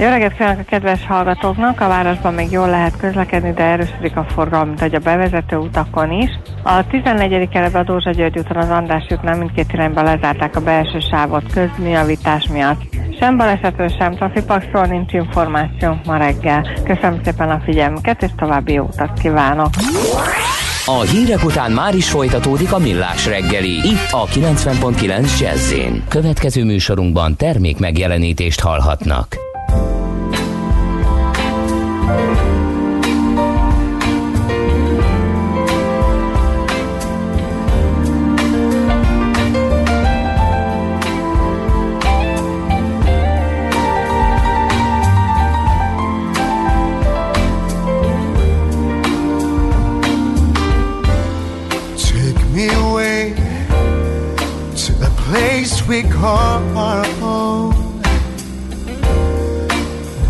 Jó reggelt kívánok a kedves hallgatóknak! A városban még jól lehet közlekedni, de erősödik a forgalom, mint a bevezető utakon is. A 14. kerületben a Dózsa György úton az András útnál mindkét irányba lezárták a belső sávot közműjavítás miatt. Sem balesetről, sem trafipaxról nincs információ ma reggel. Köszönöm szépen a figyelmüket, és további jó utat kívánok! A hírek után már is folytatódik a millás reggeli, itt a 90.9 jazz Következő műsorunkban termék megjelenítést hallhatnak. We call our home,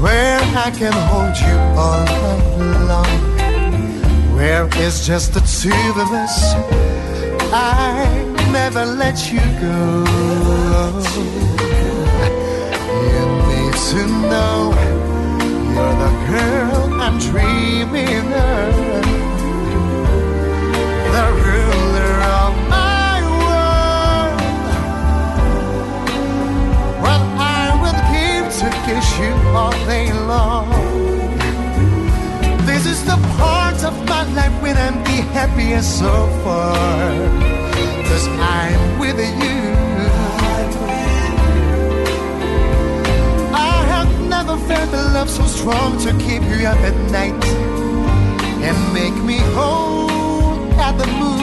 where I can hold you all night long, where it's just the two of us. I never let you go. You need to know you're the girl I'm dreaming of the ruler kiss you all day long. This is the part of my life when I'm the happiest so far. Cause I'm with you. I have never felt a love so strong to keep you up at night and make me whole at the moon.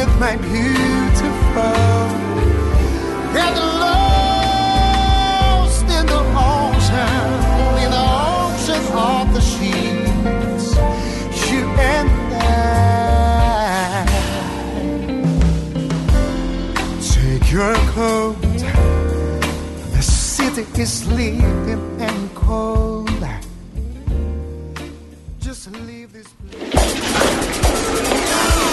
With my beautiful. Get lost in the ocean, in the ocean of the sheets. You and I. Take your coat. The city is sleeping and cold.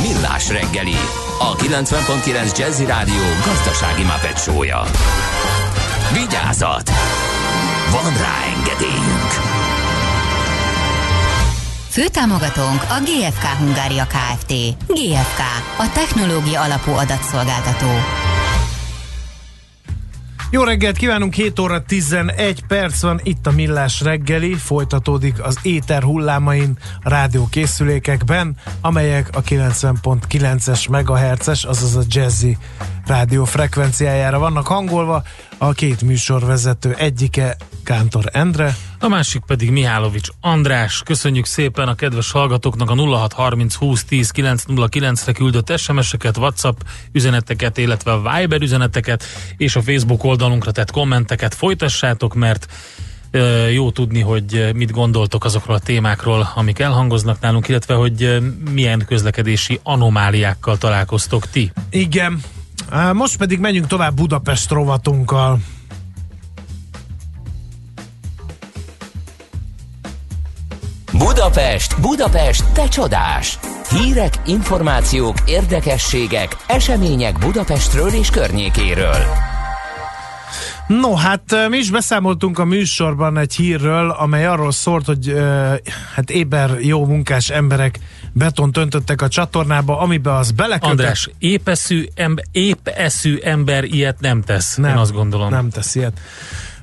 Millás reggeli, a 90.9 Jazzy Rádió gazdasági mapetsója. Vigyázat! Van rá engedélyünk! Főtámogatónk a GFK Hungária Kft. GFK, a technológia alapú adatszolgáltató. Jó reggelt kívánunk, 7 óra 11 perc van, itt a Millás reggeli, folytatódik az éter hullámain a rádiókészülékekben, amelyek a 90.9-es megahertzes, azaz a jazzy rádió frekvenciájára vannak hangolva. A két műsorvezető egyike Kántor Endre, A másik pedig Mihálovics András. Köszönjük szépen a kedves hallgatóknak a 0630 20 10 909-re küldött SMS-eket, WhatsApp üzeneteket, illetve a Viber üzeneteket, és a Facebook oldalunkra tett kommenteket. Folytassátok, mert jó tudni, hogy mit gondoltok azokról a témákról, amik elhangoznak nálunk, illetve hogy milyen közlekedési anomáliákkal találkoztok ti. Igen. Most pedig menjünk tovább Budapest rovatunkkal. Budapest, Budapest, te csodás! Hírek, információk, érdekességek, események Budapestről és környékéről. No, hát mi is beszámoltunk a műsorban egy hírről, amely arról szólt, hogy hát éber jó munkás emberek betont öntöttek a csatornába, amiben az belekötött. András, épeszű, ember, épeszű ember ilyet nem tesz, nem, én azt gondolom. Nem tesz ilyet.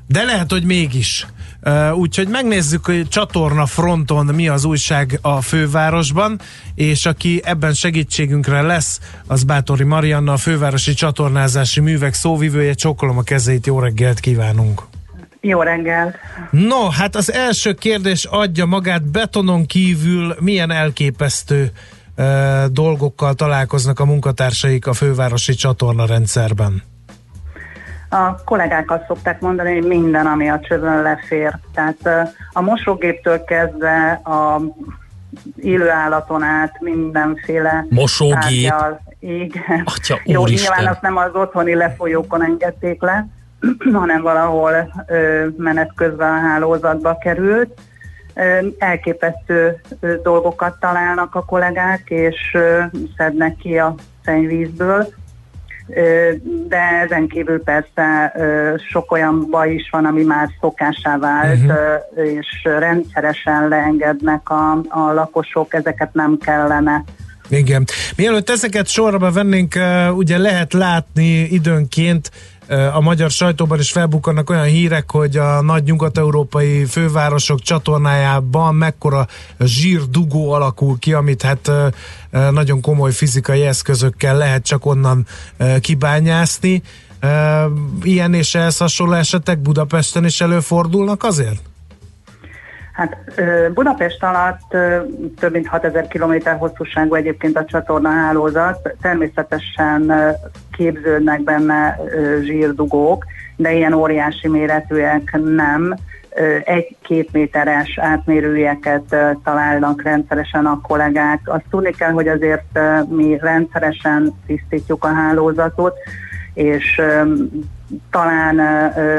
De lehet, hogy mégis. Uh, úgyhogy megnézzük, hogy csatorna fronton mi az újság a fővárosban, és aki ebben segítségünkre lesz, az Bátori Marianna, a fővárosi csatornázási művek szóvivője. Csókolom a kezeit, jó reggelt kívánunk! Jó reggel! No, hát az első kérdés adja magát betonon kívül milyen elképesztő uh, dolgokkal találkoznak a munkatársaik a fővárosi csatornarendszerben? A kollégák azt szokták mondani, hogy minden, ami a csövön lefér. Tehát uh, a mosógéptől kezdve a élő állaton át mindenféle Mosógép? Tárgyal, igen. Atya, Jó, nyilván azt nem az otthoni lefolyókon engedték le, hanem valahol menet közben a hálózatba került. Elképesztő dolgokat találnak a kollégák, és szednek ki a szennyvízből. De ezen kívül persze sok olyan baj is van, ami már szokásá vált, uh-huh. és rendszeresen leengednek a, a lakosok, ezeket nem kellene. Igen. Mielőtt ezeket sorba vennénk, ugye lehet látni időnként a magyar sajtóban is felbukkannak olyan hírek, hogy a nagy nyugat-európai fővárosok csatornájában mekkora zsírdugó alakul ki, amit hát nagyon komoly fizikai eszközökkel lehet csak onnan kibányászni. Ilyen és ehhez hasonló esetek Budapesten is előfordulnak azért? Hát Budapest alatt több mint 6000 km hosszúságú egyébként a csatornahálózat, természetesen ö, képződnek benne zsírdugók, de ilyen óriási méretűek nem. Egy-két méteres átmérőjeket találnak rendszeresen a kollégák. Azt tudni kell, hogy azért mi rendszeresen tisztítjuk a hálózatot, és talán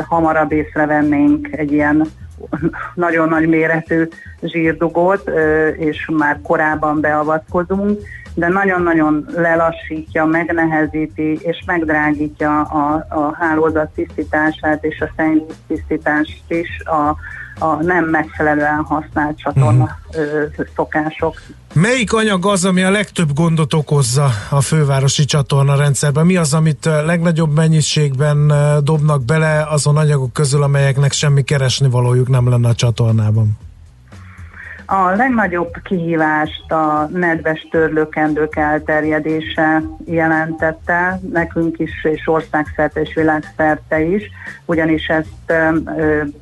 hamarabb észrevennénk egy ilyen nagyon nagy méretű zsírdugót, és már korábban beavatkozunk, de nagyon-nagyon lelassítja, megnehezíti és megdrágítja a, a hálózat tisztítását és a szennyvíz tisztítást is a, a nem megfelelően használt csatorna ö, szokások. Melyik anyag az, ami a legtöbb gondot okozza a fővárosi csatorna rendszerben? Mi az, amit legnagyobb mennyiségben dobnak bele azon anyagok közül, amelyeknek semmi keresni valójuk nem lenne a csatornában? A legnagyobb kihívást a nedves törlőkendők elterjedése jelentette, nekünk is, és országszerte és világszerte is, ugyanis ezt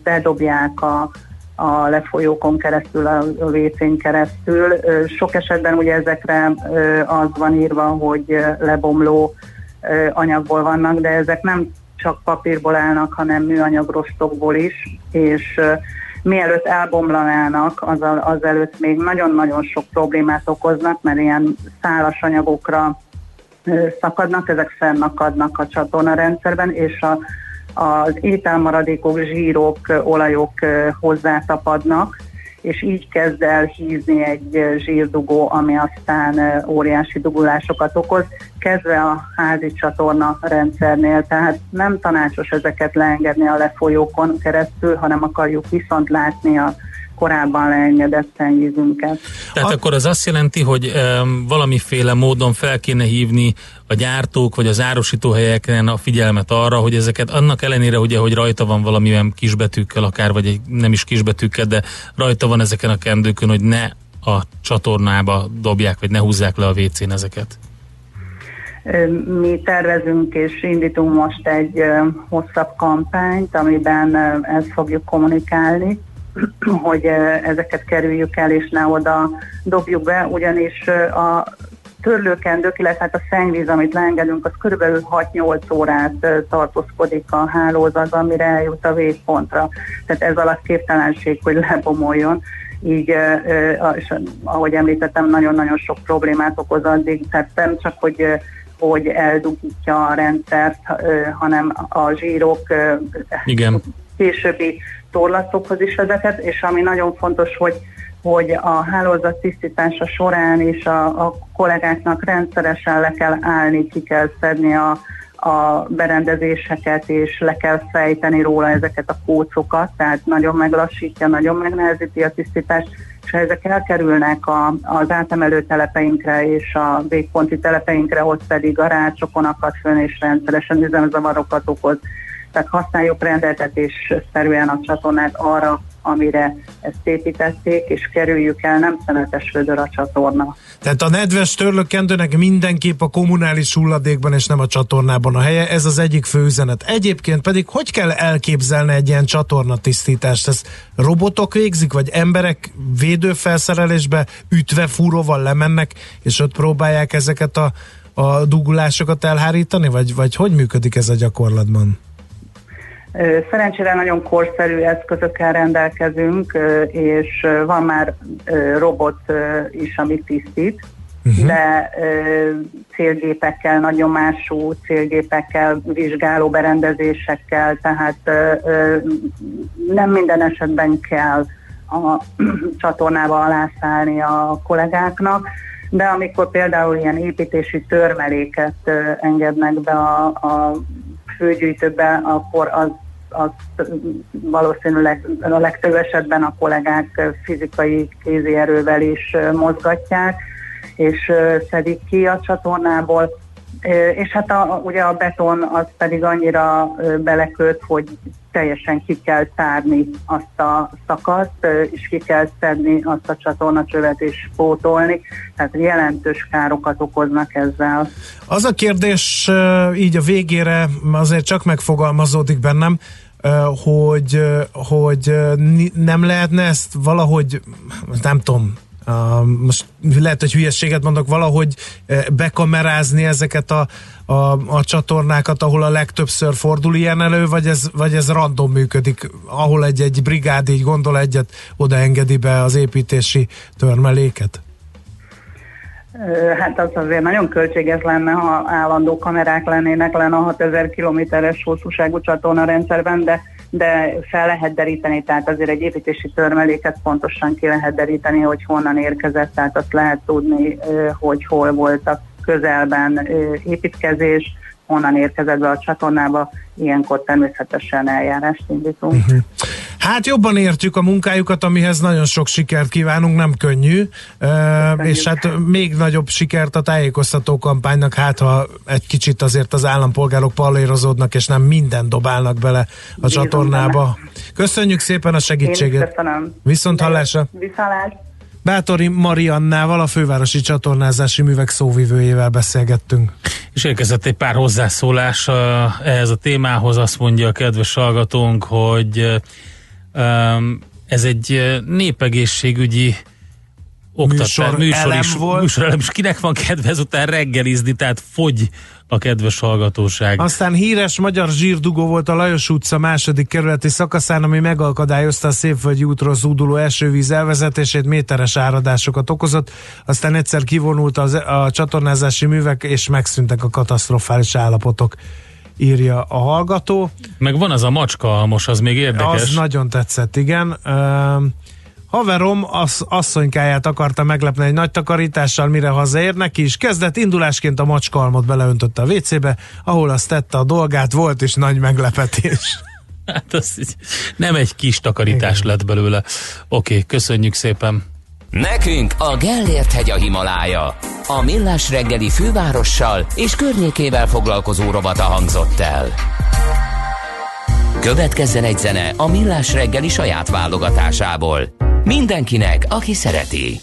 bedobják a, a lefolyókon keresztül, a WC-n keresztül. Sok esetben ugye ezekre az van írva, hogy lebomló anyagból vannak, de ezek nem csak papírból állnak, hanem műanyag rostokból is, és mielőtt elbomlanának, az, az előtt még nagyon-nagyon sok problémát okoznak, mert ilyen szálas anyagokra szakadnak, ezek fennakadnak a csatornarendszerben, és a, az ételmaradékok, zsírok, olajok hozzátapadnak, és így kezd el hízni egy zsírdugó, ami aztán óriási dugulásokat okoz, kezdve a házi csatorna rendszernél, tehát nem tanácsos ezeket leengedni a lefolyókon keresztül, hanem akarjuk viszont látni a korábban leengedett szennyvízünket. Tehát a... akkor az azt jelenti, hogy um, valamiféle módon fel kéne hívni a gyártók vagy az árosítóhelyeken a figyelmet arra, hogy ezeket annak ellenére, ugye, hogy rajta van valamilyen kisbetűkkel akár, vagy egy, nem is kisbetűkkel, de rajta van ezeken a kendőkön, hogy ne a csatornába dobják, vagy ne húzzák le a WC-n ezeket. Mi tervezünk és indítunk most egy hosszabb kampányt, amiben ezt fogjuk kommunikálni, hogy ezeket kerüljük el, és ne oda dobjuk be, ugyanis a törlőkendők, illetve hát a szennyvíz, amit leengedünk, az körülbelül 6-8 órát tartózkodik a hálózatban, mire eljut a végpontra. Tehát ez alatt képtelenség, hogy lebomoljon. Így, és ahogy említettem, nagyon-nagyon sok problémát okoz addig, tehát nem csak, hogy hogy eldugítja a rendszert, hanem a zsírok Igen. későbbi torlaszokhoz is vezethet, és ami nagyon fontos, hogy hogy a hálózat tisztítása során is a, a kollégáknak rendszeresen le kell állni, ki kell szedni a, a berendezéseket, és le kell fejteni róla ezeket a kócokat, tehát nagyon meglassítja, nagyon megnehezíti a tisztítást, és ha ezek elkerülnek a, az átemelő telepeinkre és a végponti telepeinkre, ott pedig a rácsokon akad fönn, és rendszeresen üzemzavarokat okoz. Tehát használjuk rendeltetésszerűen a csatornát arra, amire ezt építették, és kerüljük el, nem szemetes vödör a csatorna. Tehát a nedves törlőkendőnek mindenképp a kommunális hulladékban és nem a csatornában a helye, ez az egyik fő üzenet. Egyébként pedig hogy kell elképzelni egy ilyen csatornatisztítást? Ez robotok végzik, vagy emberek védőfelszerelésbe ütve fúróval lemennek, és ott próbálják ezeket a, a dugulásokat elhárítani, vagy, vagy hogy működik ez a gyakorlatban? Szerencsére nagyon korszerű eszközökkel rendelkezünk, és van már robot is, amit tisztít, uh-huh. de célgépekkel, nagyon mású célgépekkel, vizsgáló berendezésekkel, tehát nem minden esetben kell a csatornába alászállni a kollégáknak, de amikor például ilyen építési törmeléket engednek be a, a főgyűjtőbe, akkor az, az valószínűleg a legtöbb esetben a kollégák fizikai kézi erővel is mozgatják, és szedik ki a csatornából. És hát a, ugye a beton az pedig annyira beleköt, hogy teljesen ki kell tárni azt a szakaszt, és ki kell szedni azt a csatornacsövet és pótolni, tehát jelentős károkat okoznak ezzel. Az a kérdés így a végére azért csak megfogalmazódik bennem, hogy, hogy nem lehetne ezt valahogy, nem tudom, most lehet, hogy hülyességet mondok, valahogy bekamerázni ezeket a, a, a csatornákat, ahol a legtöbbször fordul ilyen elő, vagy ez, vagy ez random működik, ahol egy-egy brigád így gondol egyet, oda be az építési törmeléket? Hát az azért nagyon költséges lenne, ha állandó kamerák lennének lenne a 6000 kilométeres hosszúságú csatorna rendszerben, de de fel lehet deríteni, tehát azért egy építési törmeléket pontosan ki lehet deríteni, hogy honnan érkezett, tehát azt lehet tudni, hogy hol volt a közelben építkezés, honnan érkezett be a csatornába, ilyenkor természetesen eljárást indítunk. Uh-huh. Hát jobban értjük a munkájukat, amihez nagyon sok sikert kívánunk, nem könnyű, uh, és hát még nagyobb sikert a tájékoztató kampánynak, hát ha egy kicsit azért az állampolgárok pallérozódnak, és nem minden dobálnak bele a Bízom csatornába. Benne. Köszönjük szépen a segítséget. köszönöm. Viszont hallásra. Viszalás. Bátori Mariannával, a fővárosi csatornázási művek szóvivőjével beszélgettünk. És érkezett egy pár hozzászólás ehhez a témához, azt mondja a kedves hallgatónk, hogy ez egy népegészségügyi oktatás, műsor, műsor is, volt. Műsor elem, és kinek van kedve ezután reggelizni, tehát fogy a kedves hallgatóság. Aztán híres magyar zsírdugó volt a Lajos utca második kerületi szakaszán, ami megakadályozta a Szépvölgyi útról zúduló esővíz elvezetését, méteres áradásokat okozott, aztán egyszer kivonult az, a csatornázási művek, és megszűntek a katasztrofális állapotok írja a hallgató. Meg van az a macska almos, az még érdekes. Az nagyon tetszett, igen. Uh, Haverom az asszonykáját akarta meglepni egy nagy takarítással, mire hazaér neki is. Kezdett indulásként a macskalmot beleöntötte a WC-be, ahol azt tette a dolgát, volt is nagy meglepetés. Hát az nem egy kis takarítás Igen. lett belőle. Oké, okay, köszönjük szépen. Nekünk a Gellért hegy a Himalája. A Millás reggeli fővárossal és környékével foglalkozó robata hangzott el. Következzen egy zene a Millás reggeli saját válogatásából. Mindenkinek, aki szereti.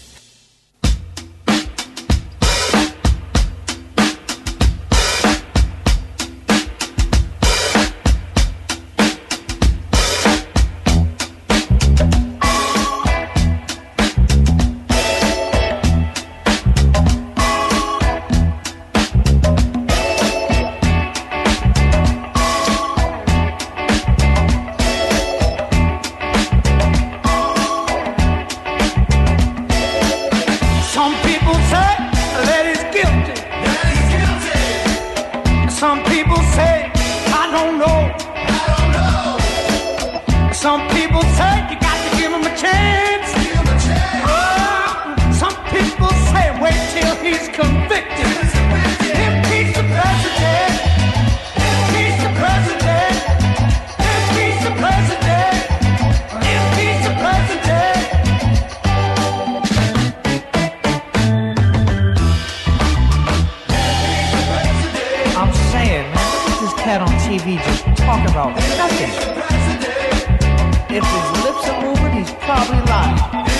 If his lips are moving, he's probably lying.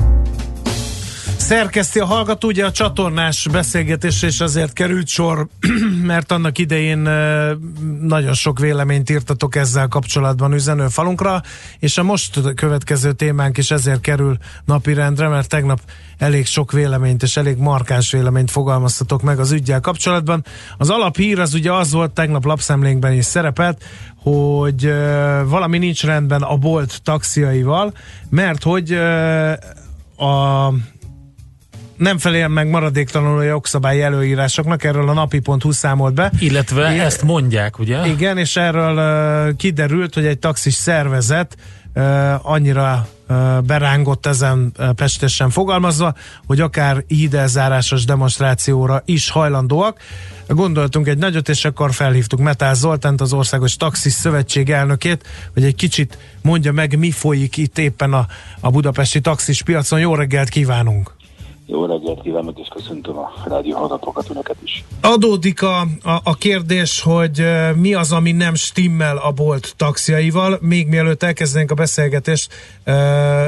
Szerkeszti a hallgató ugye a csatornás beszélgetés, és azért került sor, mert annak idején nagyon sok véleményt írtatok ezzel kapcsolatban üzenőfalunkra, és a most következő témánk is ezért kerül napirendre, mert tegnap elég sok véleményt és elég markáns véleményt fogalmaztatok meg az ügyel kapcsolatban. Az alaphír az ugye az volt, tegnap lapszemlénkben is szerepelt, hogy valami nincs rendben a bolt taxiaival, mert hogy a nem felél meg maradéktalanul a jogszabályi előírásoknak, erről a napi.hu számolt be. Illetve Igen, ezt mondják, ugye? Igen, és erről uh, kiderült, hogy egy taxis szervezet uh, annyira uh, berángott ezen uh, pestesen fogalmazva, hogy akár ídelzárásos demonstrációra is hajlandóak. Gondoltunk egy nagyot, és akkor felhívtuk Metál Zoltánt, az Országos Taxis Szövetség elnökét, hogy egy kicsit mondja meg, mi folyik itt éppen a, a budapesti taxis piacon. Jó reggelt kívánunk! Jó reggelt kívánok, és köszöntöm a rádió hallgatókat, önöket is. Adódik a, a, a kérdés, hogy mi az, ami nem stimmel a bolt taxiaival. Még mielőtt elkezdenénk a beszélgetést,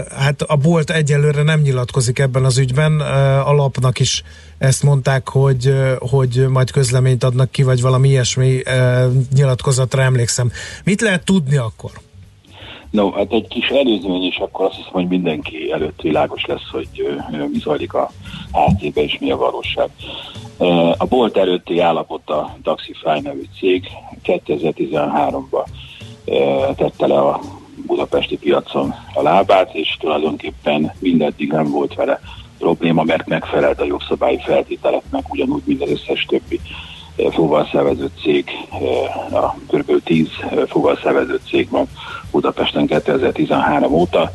hát a bolt egyelőre nem nyilatkozik ebben az ügyben. A lapnak is ezt mondták, hogy, hogy majd közleményt adnak ki, vagy valami ilyesmi nyilatkozatra emlékszem. Mit lehet tudni akkor? No, hát egy kis előzmény, és akkor azt hiszem, hogy mindenki előtt világos lesz, hogy mi zajlik a háttébe, és mi a valóság. A bolt előtti állapot a Taxify nevű cég 2013-ban tette le a budapesti piacon a lábát, és tulajdonképpen mindeddig nem volt vele probléma, mert megfelelt a jogszabályi feltételeknek, ugyanúgy, mint az összes többi fuvarszervező cég, a kb. 10 fuvarszervező cég van Budapesten 2013 óta,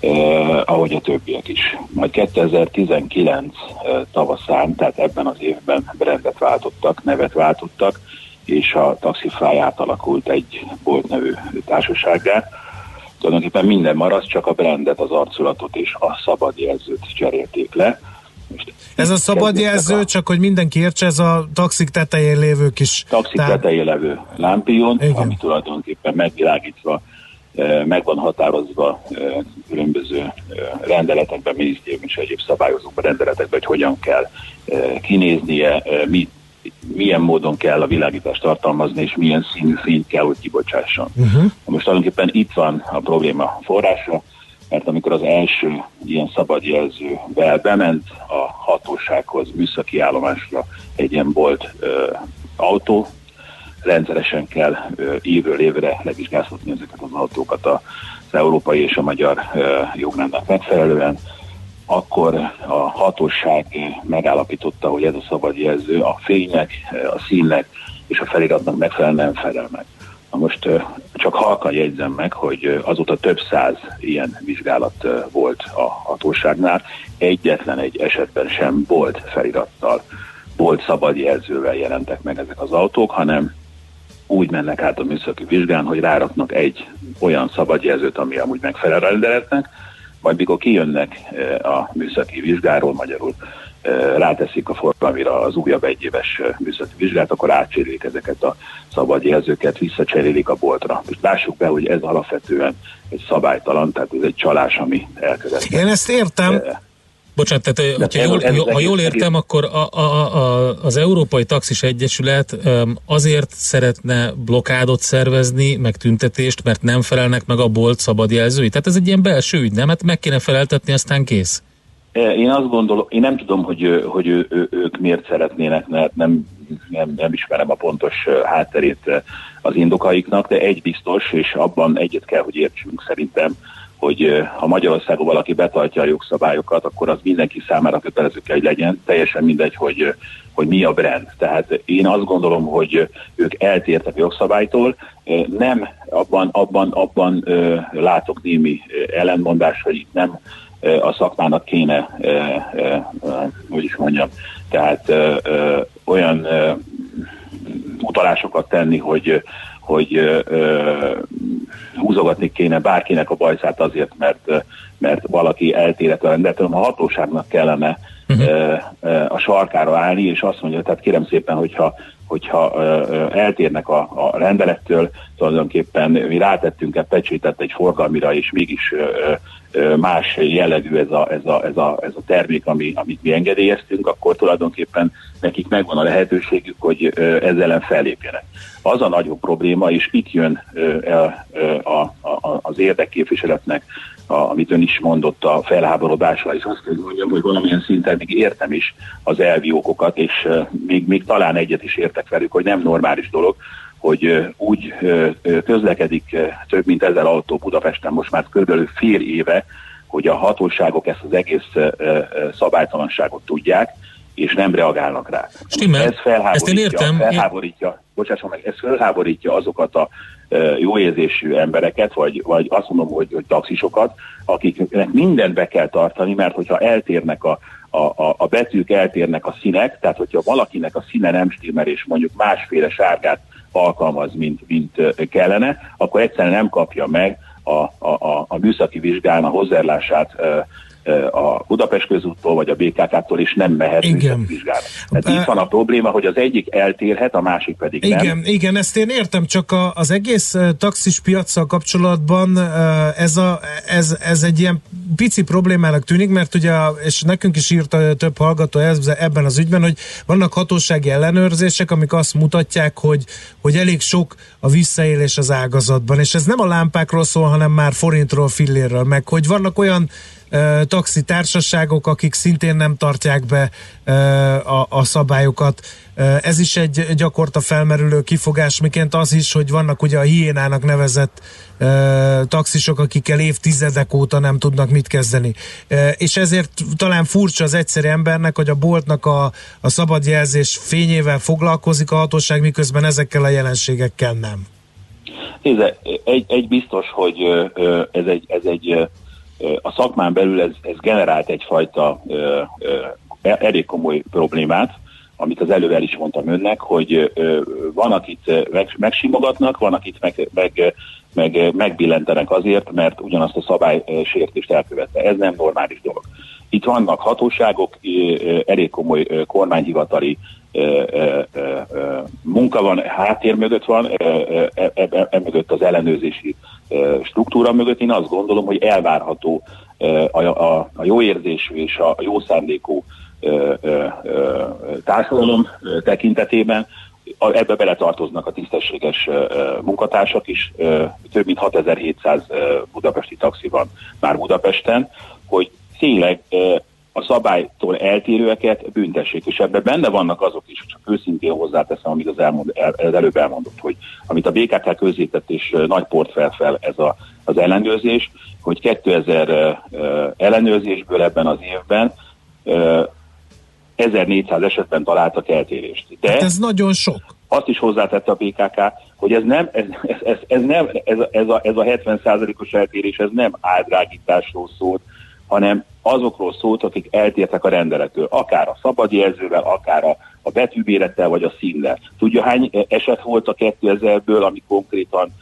eh, ahogy a többiek is. Majd 2019 eh, tavaszán, tehát ebben az évben brandet váltottak, nevet váltottak, és a Taxify átalakult egy Bolt nevű társasággá. Tulajdonképpen minden maradt, csak a brandet, az arculatot és a szabad jelzőt cserélték le most ez a szabad jelző, a... csak hogy mindenki értse, ez a taxik tetején lévő kis... Taxik tár... tetején lévő lámpion, Igen. ami tulajdonképpen megvilágítva, eh, meg van határozva eh, különböző eh, rendeletekben, minisztérium és egyéb szabályozókban rendeletekben, hogy hogyan kell kinéznie, mit milyen módon kell a világítást tartalmazni, és milyen színű fényt kell, hogy kibocsásson. Uh-huh. Most tulajdonképpen itt van a probléma forrása, mert amikor az első ilyen szabadjelzővel bement a hatósághoz, műszaki állomásra egy ilyen bolt ö, autó, rendszeresen kell ö, évről évre levizsgáztatni ezeket az autókat az európai és a magyar ö, jogrendnek megfelelően, akkor a hatóság megállapította, hogy ez a szabadjelző a fénynek, a színnek és a feliratnak megfelelően nem felel meg. Most csak halkan jegyzem meg, hogy azóta több száz ilyen vizsgálat volt a hatóságnál, egyetlen egy esetben sem volt felirattal bolt szabad jelzővel jelentek meg ezek az autók, hanem úgy mennek át a műszaki vizsgán, hogy ráraknak egy olyan szabadjelzőt, ami amúgy megfelel a rendeletnek, majd mikor kijönnek a műszaki vizsgáról, magyarul ráteszik a forgalmira az újabb egyéves műszaki vizsgát, akkor átcserélik ezeket a szabad jelzőket, visszacserélik a boltra. És lássuk be, hogy ez alapvetően egy szabálytalan, tehát ez egy csalás, ami elkövetett. Én ezt értem, Bocsánat, tehát hogyha ez- jól, ez- ha ez- jól értem, akkor a, a, a, az Európai Taxis Egyesület azért szeretne blokádot szervezni, meg tüntetést, mert nem felelnek meg a bolt szabadjelzői. Tehát ez egy ilyen belső ügy, nem? Hát meg kéne feleltetni, aztán kész. Eh, Én azt gondolom, én nem tudom, hogy, hogy ő, ő, ők miért szeretnének, mert nem, nem, nem ismerem a pontos hátterét az indokaiknak, de egy biztos, és abban egyet kell, hogy értsünk szerintem, hogy ha Magyarországon valaki betartja a jogszabályokat, akkor az mindenki számára kötelező kell, hogy legyen, teljesen mindegy, hogy, hogy mi a brand. Tehát én azt gondolom, hogy ők eltértek a jogszabálytól, nem abban, abban, abban látok némi ellentmondást, hogy itt nem a szakmának kéne, hogy is mondjam, tehát eh, eh, olyan utalásokat tenni, hogy, hogy húzogatni kéne bárkinek a bajszát azért, mert, mert valaki eltérett a rendet, hanem a hatóságnak kellene ö, a sarkára állni, és azt mondja, tehát kérem szépen, hogyha hogyha eltérnek a, a rendelettől, tulajdonképpen mi rátettünk egy pecsétet egy forgalmira, és mégis más jellegű ez a, ez a, ez a, ez a termék, ami, amit mi engedélyeztünk, akkor tulajdonképpen nekik megvan a lehetőségük, hogy ezzel ellen fellépjenek. Az a nagyobb probléma, és itt jön el a, a, az érdekképviseletnek, a, amit ön is mondott a felháborodásra, és azt kell mondjam, hogy valamilyen szinten még értem is az elvi okokat, és még, még talán egyet is értek velük, hogy nem normális dolog, hogy úgy közlekedik több mint ezer autó Budapesten most már körülbelül fél éve, hogy a hatóságok ezt az egész szabálytalanságot tudják, és nem reagálnak rá. Stimmel. Ez felháborítja, Ezt én értem. felháborítja, bocsásson meg, ez felháborítja azokat a ö, jó érzésű embereket, vagy, vagy azt mondom, hogy, hogy taxisokat, akiknek mindent be kell tartani, mert hogyha eltérnek a, a, a, a betűk, eltérnek a színek, tehát hogyha valakinek a színe nem stimmel, és mondjuk másféle sárgát alkalmaz, mint, mint kellene, akkor egyszerűen nem kapja meg a, a, a, a műszaki vizsgán a ö, a Budapest közúttól vagy a BKK-tól, és nem mehet Igen. vizsgára. Tehát itt van a probléma, hogy az egyik eltérhet, a másik pedig nem. Igen, igen, ezt én értem, csak a, az egész taxis piacsal kapcsolatban ez, a, ez, ez egy ilyen pici problémának tűnik, mert ugye, és nekünk is írta több hallgató ebben az ügyben, hogy vannak hatósági ellenőrzések, amik azt mutatják, hogy, hogy elég sok a visszaélés az ágazatban, és ez nem a lámpákról szól, hanem már forintról, fillérről, meg hogy vannak olyan ö, taxi társaságok, akik szintén nem tartják be ö, a, a szabályokat. Ö, Ez is egy gyakorta felmerülő kifogás, miként az is, hogy vannak ugye a hiénának nevezett ö, taxisok, akikkel évtizedek óta nem tudnak mit kezdeni. Ö, És ezért talán furcsa az egyszerű embernek, hogy a boltnak a, a szabadjelzés fényével foglalkozik a hatóság, miközben ezekkel a jelenségekkel nem. Nézze, egy, egy biztos, hogy ez egy, ez egy a szakmán belül ez, ez generált egyfajta ö, elég komoly problémát, amit az előbb el is mondtam önnek, hogy van, akit megsimogatnak, van, akit meg, meg, meg, megbillentenek azért, mert ugyanazt a szabálysértést elkövette. Ez nem normális dolog. Itt vannak hatóságok, elég komoly kormányhivatali munka van, háttér mögött van, ö, e, e, e, az ellenőrzési struktúra mögött. Én azt gondolom, hogy elvárható a, a, a jó érzésű és a jó szándékú társadalom tekintetében, ebbe beletartoznak a tisztességes munkatársak is, több mint 6700 ö, budapesti taxi van már Budapesten, hogy tényleg a szabálytól eltérőeket büntessék, és ebben benne vannak azok is, csak őszintén hozzáteszem, amit az, elmond, el, az előbb elmondott, hogy amit a BKK közzétett, és nagy port felfel ez a, az ellenőrzés, hogy 2000 ö, ö, ellenőrzésből ebben az évben 1400 esetben találtak eltérést. De Hát ez nagyon sok. azt is hozzátette a BKK, hogy ez nem, ez, ez, ez, ez nem, ez, a- ez, a, ez a 70%-os eltérés, ez nem áldrágításról szólt, hanem azokról szólt, akik eltértek a rendelettől, akár a szabadjelzővel, akár a, a betűmérettel, vagy a színnel. Tudja, hány eset volt a 2000-ből, ami konkrétan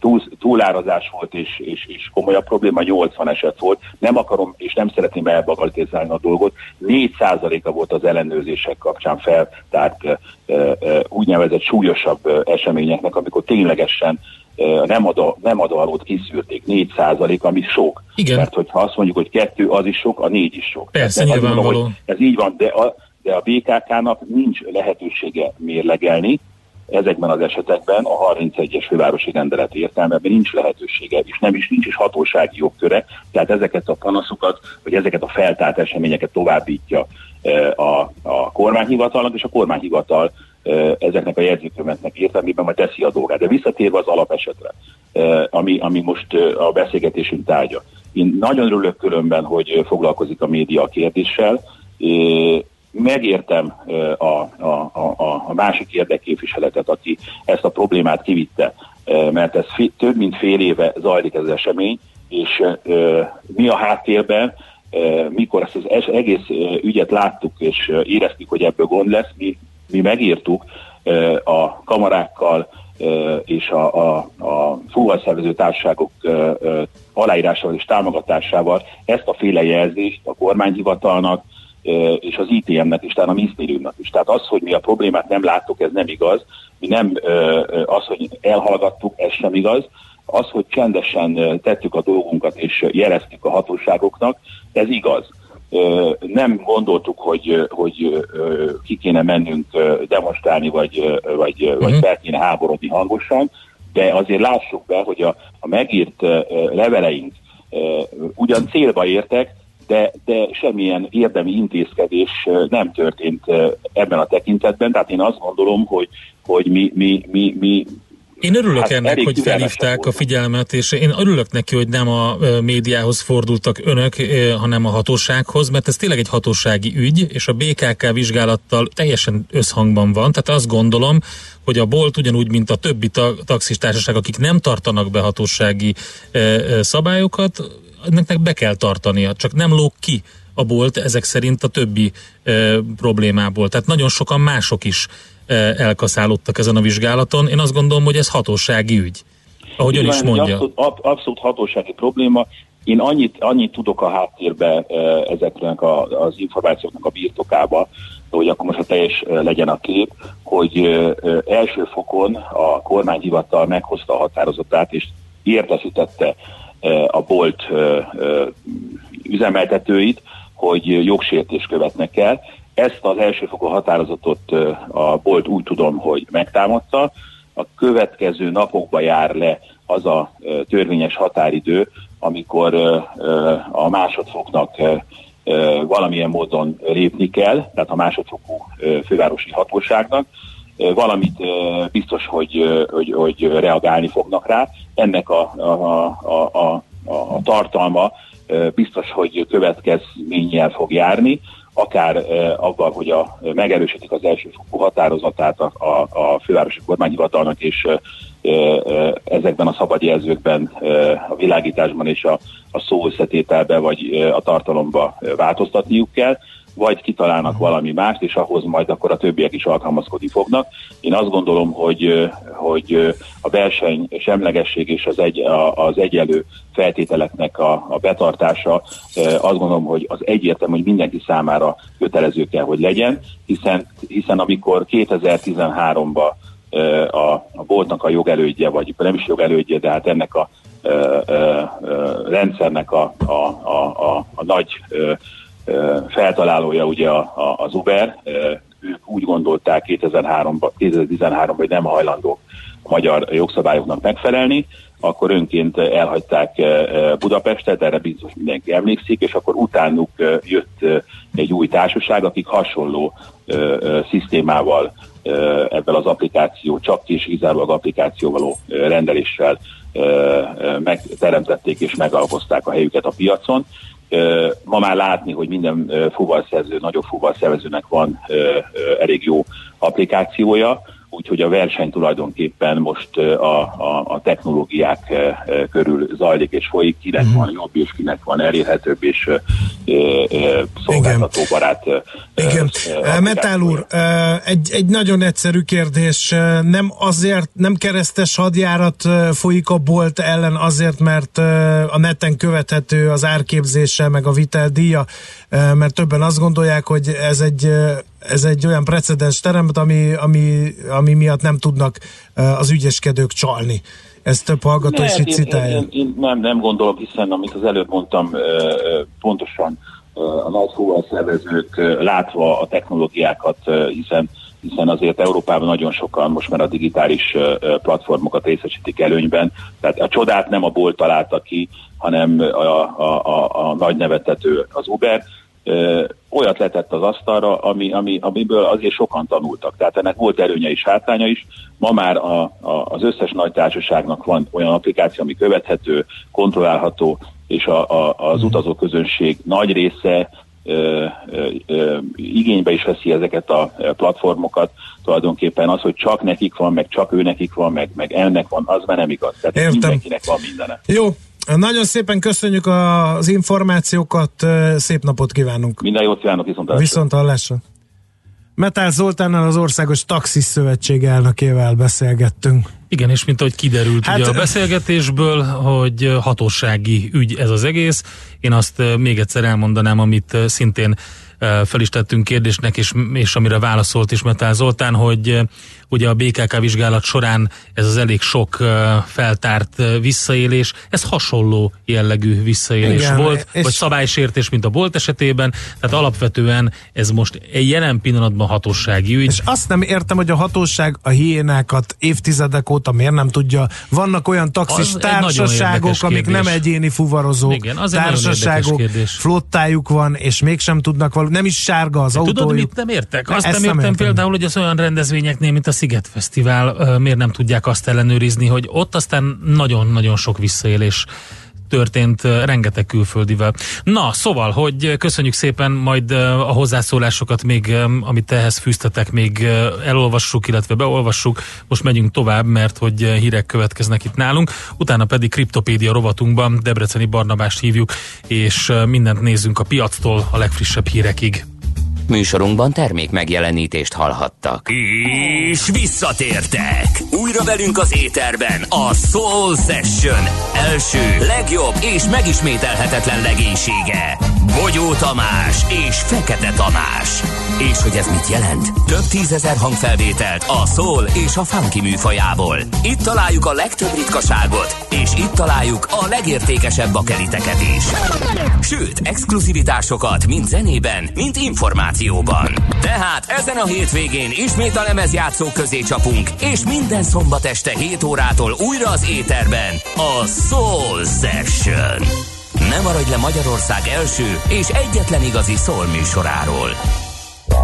túl, túlárazás volt és, és, és komolyabb probléma, 80 eset volt. Nem akarom és nem szeretném elbagatelizálni a dolgot. 4%-a volt az ellenőrzések kapcsán feltárt úgynevezett súlyosabb eseményeknek, amikor ténylegesen nem, ad, nem adalót kiszűrték, 4 százalék, ami sok. Igen. Mert hogyha azt mondjuk, hogy kettő, az is sok, a négy is sok. Persze, Tehát nyilvánvaló. Mondom, ez így van, de a, de a BKK-nak nincs lehetősége mérlegelni, ezekben az esetekben a 31-es fővárosi rendelet értelmében nincs lehetősége, és nem is nincs is hatósági jogköre, tehát ezeket a panaszokat, vagy ezeket a feltárt eseményeket továbbítja a, a kormányhivatalnak, és a kormányhivatal ezeknek a jegyzőkövetnek értelmében majd teszi a dolgát. De visszatérve az alapesetre, ami, ami most a beszélgetésünk tárgya. Én nagyon örülök különben, hogy foglalkozik a média kérdéssel. Megértem a, a, a, a másik érdekképviseletet, aki ezt a problémát kivitte, mert ez fi, több mint fél éve zajlik ez az esemény, és mi a háttérben, mikor ezt az egész ügyet láttuk, és éreztük, hogy ebből gond lesz, mi, mi megírtuk a kamarákkal és a, a, a fuvalszervező társaságok aláírásával és támogatásával ezt a féle jelzést a kormányhivatalnak és az ITM-nek is, tehát a minisztériumnak is. Tehát az, hogy mi a problémát nem láttuk, ez nem igaz. Mi nem az, hogy elhallgattuk, ez sem igaz. Az, hogy csendesen tettük a dolgunkat és jeleztük a hatóságoknak, ez igaz nem gondoltuk, hogy, hogy ki kéne mennünk demonstrálni, vagy, vagy, uh-huh. vagy fel kéne háborodni hangosan, de azért lássuk be, hogy a, a megírt leveleink ugyan célba értek, de, de semmilyen érdemi intézkedés nem történt ebben a tekintetben, tehát én azt gondolom, hogy, hogy mi, mi, mi, mi én örülök hát ennek, hogy felhívták a figyelmet, és én örülök neki, hogy nem a médiához fordultak önök, hanem a hatósághoz, mert ez tényleg egy hatósági ügy, és a BKK vizsgálattal teljesen összhangban van. Tehát azt gondolom, hogy a Bolt ugyanúgy, mint a többi ta- taxistársaság, akik nem tartanak be hatósági szabályokat, ennek be kell tartania, csak nem lóg ki a bolt ezek szerint a többi e, problémából. Tehát nagyon sokan mások is e, elkaszálódtak ezen a vizsgálaton. Én azt gondolom, hogy ez hatósági ügy. Ahogy ön is mondja. Abszolút, abszolút hatósági probléma. Én annyit, annyit tudok a háttérbe ezeknek a, az információknak a birtokába, hogy akkor most a teljes legyen a kép, hogy első fokon a kormányhivatal meghozta a határozatát, és értesítette a bolt üzemeltetőit, hogy jogsértés követnek el. Ezt az elsőfokú határozatot a bolt úgy tudom, hogy megtámadta. A következő napokban jár le az a törvényes határidő, amikor a másodfoknak valamilyen módon lépni kell, tehát a másodfokú fővárosi hatóságnak, valamit biztos, hogy, hogy, hogy reagálni fognak rá. Ennek a, a, a, a, a tartalma biztos, hogy következménnyel fog járni, akár abban, hogy a, megerősítik az elsőfokú határozatát a, a, a fővárosi kormányhivatalnak, és ezekben a szabadjelzőkben, a világításban és a, a szó összetételbe vagy a tartalomba változtatniuk kell, vagy kitalálnak valami mást, és ahhoz majd akkor a többiek is alkalmazkodni fognak. Én azt gondolom, hogy, hogy a verseny semlegesség és az, egy, az egyelő feltételeknek a, a betartása azt gondolom, hogy az egyértelmű, hogy mindenki számára kötelező kell, hogy legyen, hiszen, hiszen amikor 2013-ban a, a boltnak a jogelődje, vagy nem is jogelődje, de hát ennek a ö, ö, rendszernek a, a, a, a, a nagy ö, feltalálója ugye a, az Uber, ők úgy gondolták 2003-ban, 2013 hogy nem hajlandók a magyar jogszabályoknak megfelelni, akkor önként elhagyták Budapestet, erre biztos mindenki emlékszik, és akkor utánuk jött egy új társaság, akik hasonló szisztémával ebben az applikáció, csak és kizárólag applikációvaló rendeléssel megteremtették és megalkozták a helyüket a piacon. Ma már látni, hogy minden fuvalszerző, nagyobb fuvalszervezőnek van elég jó applikációja, úgyhogy a verseny tulajdonképpen most a, a, a technológiák körül zajlik és folyik, kinek uh-huh. van jobb és kinek van elérhetőbb és szolgáltatóbarát. Igen. Metál úr, egy, egy nagyon egyszerű kérdés. Nem azért, nem keresztes hadjárat folyik a bolt ellen azért, mert a neten követhető az árképzése, meg a viteldíja, mert többen azt gondolják, hogy ez egy ez egy olyan precedens teremt, ami, ami, ami miatt nem tudnak az ügyeskedők csalni. Ez több hallgató is itt citálja. Én, én, én nem, nem gondolom, hiszen amit az előbb mondtam, pontosan a nagy szervezők látva a technológiákat, hiszen hiszen azért Európában nagyon sokan most már a digitális platformokat részesítik előnyben. Tehát a csodát nem a bolt találta ki, hanem a, a, a, a nagy nevetető az Uber olyat letett az asztalra, ami, ami, amiből azért sokan tanultak. Tehát ennek volt előnye és hátránya is. Ma már a, a, az összes nagy társaságnak van olyan applikáció, ami követhető, kontrollálható, és a, a, az utazóközönség nagy része igénybe is veszi ezeket a platformokat, tulajdonképpen az, hogy csak nekik van, meg csak ő nekik van, meg, meg ennek van, az már nem igaz. Tehát Értem. mindenkinek van mindene. Jó, nagyon szépen köszönjük az információkat, szép napot kívánunk. Minden jót kívánok, viszont hallásra. Viszont hallásra. Metál Zoltánnal az Országos Taxis Szövetség elnökével beszélgettünk. Igen, és mint ahogy kiderült hát, ugye a beszélgetésből, hogy hatósági ügy ez az egész. Én azt még egyszer elmondanám, amit szintén fel is tettünk kérdésnek, és, és amire válaszolt is Metál Zoltán, hogy ugye a BKK vizsgálat során ez az elég sok feltárt visszaélés, ez hasonló jellegű visszaélés Igen, volt, vagy szabálysértés, mint a bolt esetében, tehát alapvetően ez most egy jelen pillanatban hatósági ügy. És azt nem értem, hogy a hatóság a hiénákat évtizedek óta miért nem tudja. Vannak olyan taxis az társaságok, amik kérdés. nem egyéni fuvarozók, Igen, az társaságok, flottájuk van, és mégsem tudnak valami, nem is sárga az autó. Tudod, mit nem értek? Azt nem, nem értem, értem például, hogy az olyan rendezvényeknél, mint a Sziget Fesztivál miért nem tudják azt ellenőrizni, hogy ott aztán nagyon-nagyon sok visszaélés történt rengeteg külföldivel. Na, szóval, hogy köszönjük szépen, majd a hozzászólásokat még, amit ehhez fűztetek, még elolvassuk, illetve beolvassuk. Most megyünk tovább, mert hogy hírek következnek itt nálunk. Utána pedig Kriptopédia rovatunkban Debreceni Barnabást hívjuk, és mindent nézzünk a piactól a legfrissebb hírekig. Műsorunkban termék megjelenítést hallhattak. És visszatértek! Újra velünk az éterben a Soul Session első, legjobb és megismételhetetlen legénysége. Bogyó Tamás és Fekete Tamás. És hogy ez mit jelent? Több tízezer hangfelvételt a soul és a funky műfajából. Itt találjuk a legtöbb ritkaságot, és itt találjuk a legértékesebb bakeliteket is. Sőt, exkluzivitásokat mind zenében, mind információban. Tehát ezen a hétvégén ismét a lemezjátszók közé csapunk, és minden szombat este 7 órától újra az éterben a Soul Session. Nem maradj le Magyarország első és egyetlen igazi szól műsoráról.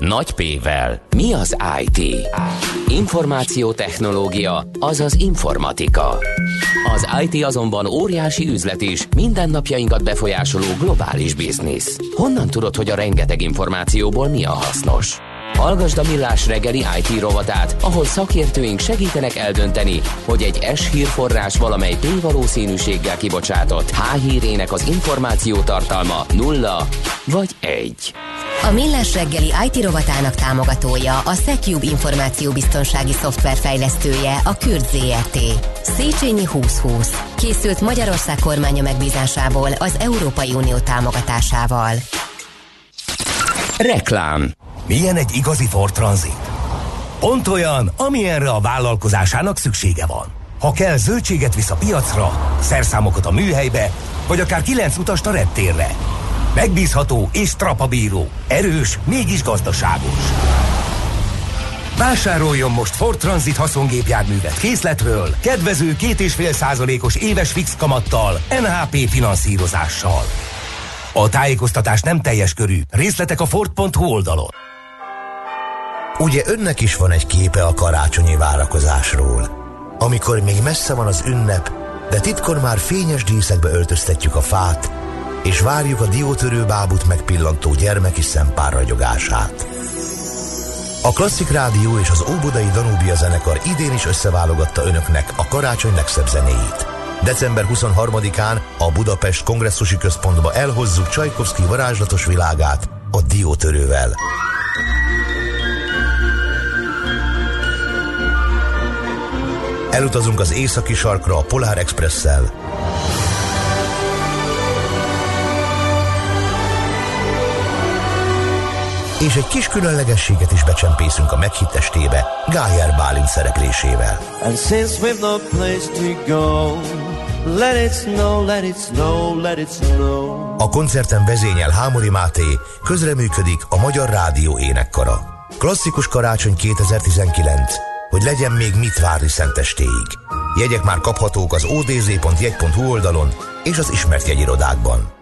nagy P-vel. Mi az IT? Információtechnológia, azaz informatika. Az IT azonban óriási üzlet is, mindennapjainkat befolyásoló globális biznisz. Honnan tudod, hogy a rengeteg információból mi a hasznos? Hallgasd a Millás reggeli IT rovatát, ahol szakértőink segítenek eldönteni, hogy egy S hírforrás valamely P valószínűséggel kibocsátott H hírének az információ tartalma nulla vagy egy. A Millás reggeli IT rovatának támogatója a Secube információbiztonsági szoftver fejlesztője a Kürt ZRT. Széchenyi 2020. Készült Magyarország kormánya megbízásából az Európai Unió támogatásával. Reklám milyen egy igazi Ford Transit? Pont olyan, amilyenre a vállalkozásának szüksége van. Ha kell, zöldséget visz a piacra, szerszámokat a műhelybe, vagy akár kilenc utast a reptérre. Megbízható és trapabíró, erős, mégis gazdaságos. Vásároljon most Ford Transit haszongépjárművet készletről, kedvező 2,5 százalékos éves fix kamattal, NHP finanszírozással. A tájékoztatás nem teljes körű. Részletek a Ford.hu oldalon. Ugye önnek is van egy képe a karácsonyi várakozásról. Amikor még messze van az ünnep, de titkon már fényes díszekbe öltöztetjük a fát, és várjuk a diótörő bábut megpillantó gyermeki szempár ragyogását. A Klasszik Rádió és az Óbudai Danúbia zenekar idén is összeválogatta önöknek a karácsony legszebb zenéit. December 23-án a Budapest Kongresszusi Központba elhozzuk Csajkovszki varázslatos világát a diótörővel. Elutazunk az északi sarkra a Polar Expressel. És egy kis különlegességet is becsempészünk a meghittestébe Gájer Bálint szereplésével. And since we've no place to go, let it snow, let it snow, let it snow. A koncerten vezényel Hámori Máté, közreműködik a Magyar Rádió énekkara. Klasszikus karácsony 2019, hogy legyen még mit várni szentestéig. Jegyek már kaphatók az odz.jegy.hu oldalon és az ismert jegyirodákban.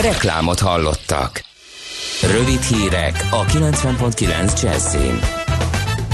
Reklámot hallottak. Rövid hírek a 90.9 Jazzin.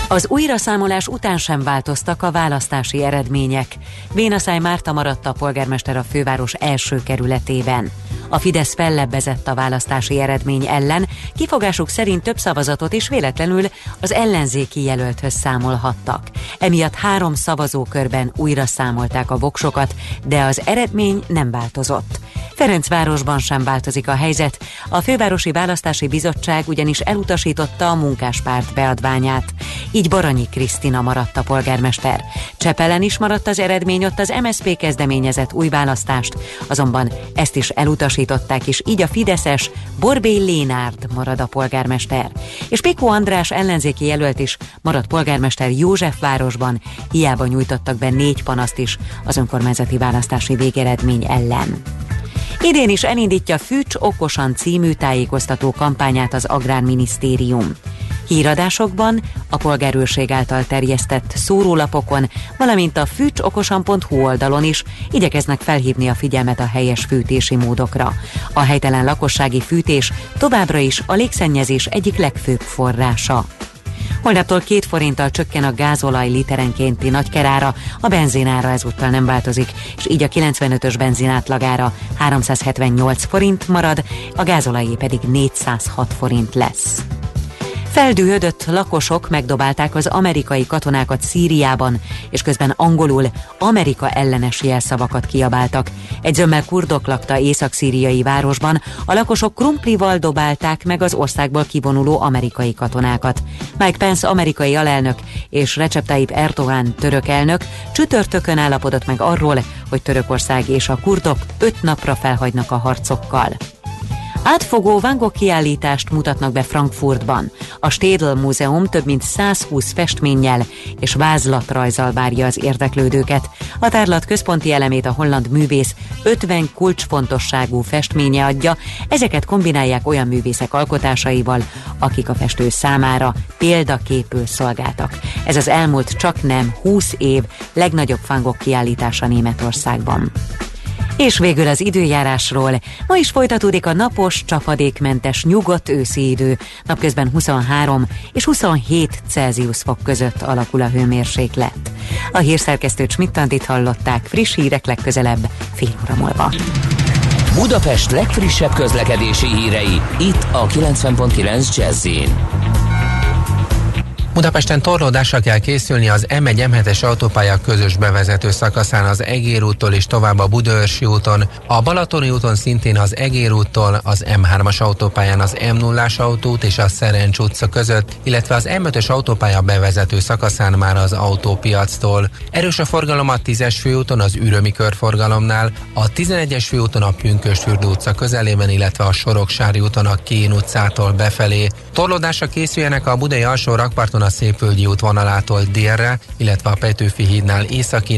Az újraszámolás után sem változtak a választási eredmények. Vénaszály Márta maradt a polgármester a főváros első kerületében. A Fidesz fellebbezett a választási eredmény ellen, kifogásuk szerint több szavazatot is véletlenül az ellenzéki jelölthöz számolhattak. Emiatt három szavazókörben újra számolták a voksokat, de az eredmény nem változott. Ferencvárosban sem változik a helyzet. A Fővárosi Választási Bizottság ugyanis elutasította a munkáspárt beadványát. Így Baranyi Krisztina maradt a polgármester. Csepelen is maradt az eredmény, ott az MSZP kezdeményezett új választást, azonban ezt is elutasították, és így a Fideszes Borbé Lénárd marad a polgármester. És Pikó András ellenzéki jelölt is maradt polgármester Józsefvárosban, hiába nyújtottak be négy panaszt is az önkormányzati választási végeredmény ellen. Idén is elindítja Fűcs Okosan című tájékoztató kampányát az Agrárminisztérium. Híradásokban, a polgárőrség által terjesztett szórólapokon, valamint a fűcsokosan.hu oldalon is igyekeznek felhívni a figyelmet a helyes fűtési módokra. A helytelen lakossági fűtés továbbra is a légszennyezés egyik legfőbb forrása. Holnaptól két forinttal csökken a gázolaj literenkénti nagykerára, a benzinára ezúttal nem változik, és így a 95-ös benzinátlagára 378 forint marad, a gázolajé pedig 406 forint lesz. Feldühödött lakosok megdobálták az amerikai katonákat Szíriában, és közben angolul Amerika ellenes jelszavakat kiabáltak. Egy zömmel kurdok lakta észak-szíriai városban, a lakosok krumplival dobálták meg az országból kivonuló amerikai katonákat. Mike Pence amerikai alelnök és Recep Tayyip Erdogan török elnök csütörtökön állapodott meg arról, hogy Törökország és a kurdok öt napra felhagynak a harcokkal. Átfogó Van Gogh kiállítást mutatnak be Frankfurtban. A Städel Múzeum több mint 120 festménnyel és vázlatrajzal várja az érdeklődőket. A tárlat központi elemét a holland művész 50 kulcsfontosságú festménye adja, ezeket kombinálják olyan művészek alkotásaival, akik a festő számára példaképül szolgáltak. Ez az elmúlt csak nem 20 év legnagyobb Van Gogh kiállítása Németországban. És végül az időjárásról. Ma is folytatódik a napos, csapadékmentes, nyugodt őszi idő. Napközben 23 és 27 Celsius fok között alakul a hőmérséklet. A hírszerkesztő Csmittandit hallották friss hírek legközelebb fél óra múlva. Budapest legfrissebb közlekedési hírei itt a 90.9 jazz Budapesten torlódásra kell készülni az M1 M7-es autópálya közös bevezető szakaszán az Egér úttól és tovább a Budőrsi úton, a Balatoni úton szintén az Egér úttól, az M3-as autópályán az M0-as autót és a Szerencs utca között, illetve az M5-ös autópálya bevezető szakaszán már az autópiactól. Erős a forgalom a 10-es főúton az Ürömi körforgalomnál, a 11-es főúton a Pünkösfürdő utca közelében, illetve a Soroksári úton a Kén utcától befelé. Torlódásra készüljenek a Budai alsó rakparton a Szépvölgyi útvonalától délre, illetve a Petőfi hídnál észak